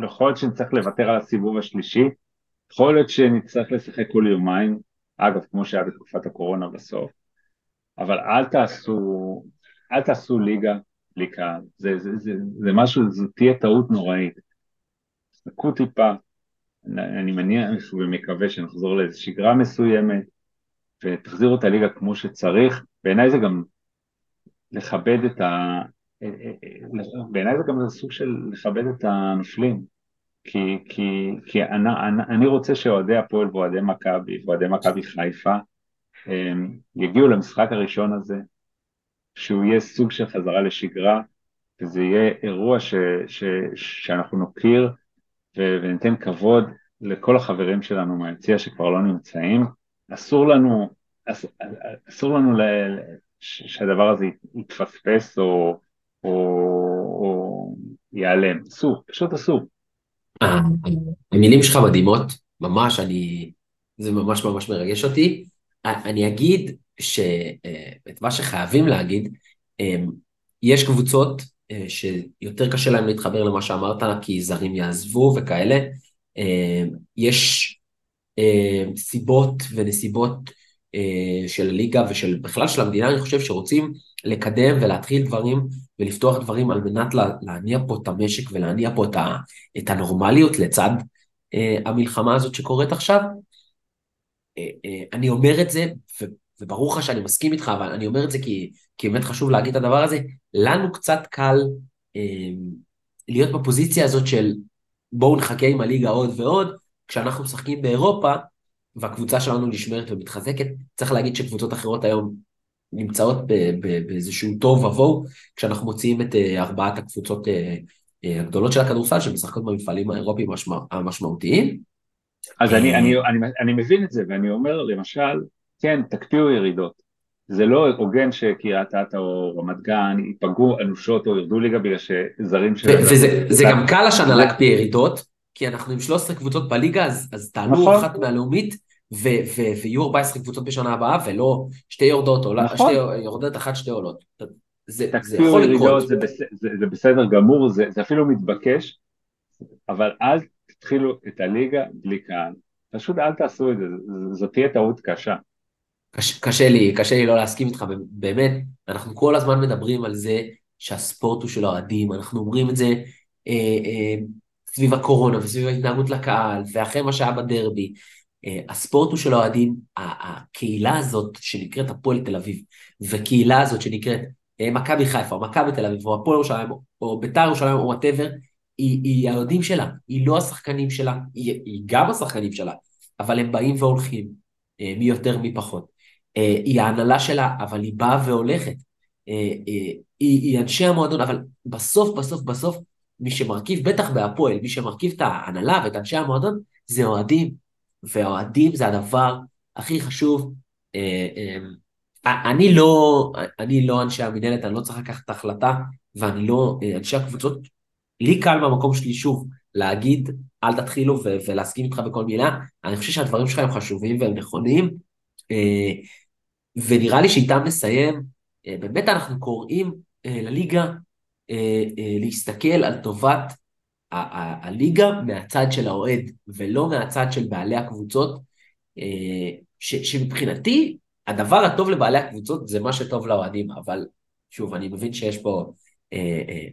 יכול להיות שנצטרך לוותר על הסיבוב השלישי, יכול להיות שנצטרך לשחק כל יומיים, אגב, כמו שהיה בתקופת הקורונה בסוף, אבל אל תעשו, אל תעשו ליגה בלי קהל, זה, זה, זה, זה משהו, זו תהיה טעות נוראית. תסתכלו טיפה, אני מניח ומקווה שנחזור לאיזו שגרה מסוימת, ותחזירו את הליגה כמו שצריך, בעיניי זה גם לכבד את ה... בעיניי זה גם סוג של לכבד את הנופלים, כי, כי, כי אני, אני, רוצה שאוהדי הפועל ואוהדי מכבי ואוהדי מכבי חיפה יגיעו למשחק הראשון הזה, שהוא יהיה סוג של חזרה לשגרה, וזה יהיה אירוע ש, ש, שאנחנו נוקיר ו, וניתן כבוד לכל החברים שלנו מהיציע שכבר לא נמצאים. אסור לנו, אס, אסור לנו ל, שהדבר הזה יתפספס או, או, או ייעלם, אסור, פשוט אסור. המילים שלך מדהימות, ממש, אני, זה ממש ממש מרגש אותי. אני אגיד שאת מה שחייבים להגיד, יש קבוצות שיותר קשה להם להתחבר למה שאמרת, כי זרים יעזבו וכאלה. יש סיבות ונסיבות של הליגה ושל בכלל של המדינה, אני חושב שרוצים לקדם ולהתחיל דברים ולפתוח דברים על מנת להניע פה את המשק ולהניע פה את, ה, את הנורמליות לצד אה, המלחמה הזאת שקורית עכשיו. אה, אה, אני אומר את זה, וברור לך שאני מסכים איתך, אבל אני אומר את זה כי, כי באמת חשוב להגיד את הדבר הזה, לנו קצת קל אה, להיות בפוזיציה הזאת של בואו נחכה עם הליגה עוד ועוד, כשאנחנו משחקים באירופה, והקבוצה שלנו נשמרת ומתחזקת, צריך להגיד שקבוצות אחרות היום נמצאות באיזשהו תוהו ובוהו, כשאנחנו מוציאים את אה, ארבעת הקבוצות אה, אה, הגדולות של הכדורסל שמשחקות במפעלים האירופיים המשמעותיים. אז אני, אני, אני, אני מבין את זה, ואני אומר, למשל, כן, תקפיאו ירידות. זה לא הוגן שקריית אתא או רמת גן ייפגעו אנושות או ירדו ליגה בגלל שזרים שלהם... וזה גם קל השנה להקפיא ירידות, כי אנחנו עם 13 קבוצות בליגה, אז, אז תעלו נכון. אחת מהלאומית, ויהיו 14 קבוצות בשנה הבאה, ולא שתי יורדות, או נכון. שתי יורדות אחת, שתי עולות. זה, זה יכול לקרות. זה, בס, זה, זה בסדר גמור, זה, זה אפילו מתבקש, אבל אל תתחילו את הליגה בלי קהל. פשוט אל תעשו את זה, זאת תהיה טעות קשה. קש, קשה לי, קשה לי לא להסכים איתך, באמת, אנחנו כל הזמן מדברים על זה שהספורט הוא של אוהדים, אנחנו אומרים את זה אה, אה, סביב הקורונה וסביב ההתנהגות לקהל, ואחרי מה שהיה בדרבי, אה, הספורט הוא של האוהדים, הקהילה הזאת שנקראת הפועל תל אביב, וקהילה הזאת שנקראת אה, מכבי חיפה, או מכבי תל אביב, או הפועל ירושלים, או ביתר ירושלים, או whatever, היא, היא האוהדים שלה, היא לא השחקנים שלה, היא, היא גם השחקנים שלה, אבל הם באים והולכים, אה, מי יותר מי פחות. אה, היא ההנהלה שלה, אבל היא באה והולכת. אה, היא, היא אנשי המועדון, אבל בסוף, בסוף, בסוף, מי שמרכיב, בטח בהפועל, מי שמרכיב את ההנהלה ואת אנשי המועדון, זה אוהדים. ואוהדים זה הדבר הכי חשוב. אני לא, אני לא אנשי המנהלת, אני לא צריך לקחת את ההחלטה, ואני לא, אנשי הקבוצות לי קל במקום שלי, שוב, להגיד, אל תתחילו ולהסכים איתך בכל מילה, אני חושב שהדברים שלך הם חשובים והם נכונים, אה, ונראה לי שאיתם נסיים, אה, באמת אנחנו קוראים אה, לליגה להסתכל על טובת הליגה מהצד של האוהד, ולא מהצד של בעלי הקבוצות, ש- שמבחינתי, הדבר הטוב לבעלי הקבוצות זה מה שטוב לאוהדים, אבל שוב, אני מבין שיש פה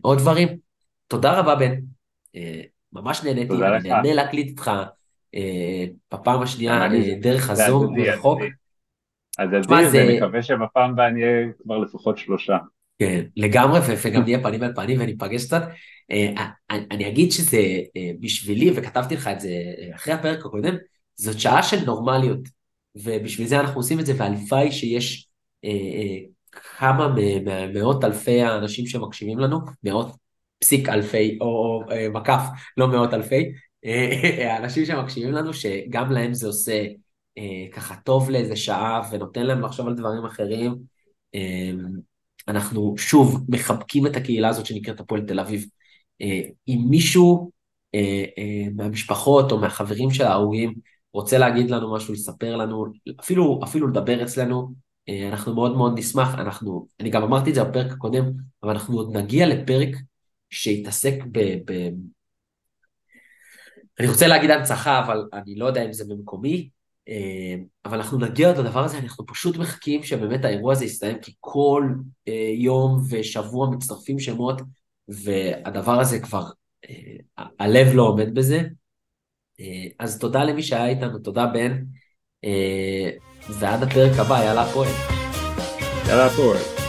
עוד דברים. תודה רבה, בן. אה, ממש נהניתי, אני נהנה להקליט איתך אה, בפעם השנייה אה, דרך הזום מרחוק. הדדי, ואני מקווה שבפעם הבאה נהיה כבר לפחות שלושה. כן, לגמרי, וגם נהיה פנים אל פנים וניפגש קצת. אני אגיד שזה בשבילי, וכתבתי לך את זה אחרי הפרק הקודם, זאת שעה של נורמליות, ובשביל זה אנחנו עושים את זה, והלוואי שיש כמה מאות אלפי האנשים שמקשיבים לנו, מאות פסיק אלפי, או אה, מקף, לא מאות אלפי, אה, האנשים שמקשיבים לנו, שגם להם זה עושה אה, ככה טוב לאיזה שעה, ונותן להם לחשוב על דברים אחרים. אנחנו שוב מחבקים את הקהילה הזאת שנקראת הפועל תל אביב. אם מישהו מהמשפחות או מהחברים של ההרוגים רוצה להגיד לנו משהו, לספר לנו, אפילו, אפילו לדבר אצלנו, אנחנו מאוד מאוד נשמח. אנחנו, אני גם אמרתי את זה בפרק הקודם, אבל אנחנו עוד נגיע לפרק שהתעסק ב... ב... אני רוצה להגיד הנצחה, אבל אני לא יודע אם זה במקומי, אה, אבל אנחנו נגיע עוד לדבר הזה, אנחנו פשוט מחכים שבאמת האירוע הזה יסתיים, כי כל אה, יום ושבוע מצטרפים שמות, והדבר הזה כבר, אה, הלב לא עומד בזה. אז תודה למי שהיה איתנו, תודה בן, ועד הפרק הבא, יאללה הפועל. יאללה הפועל.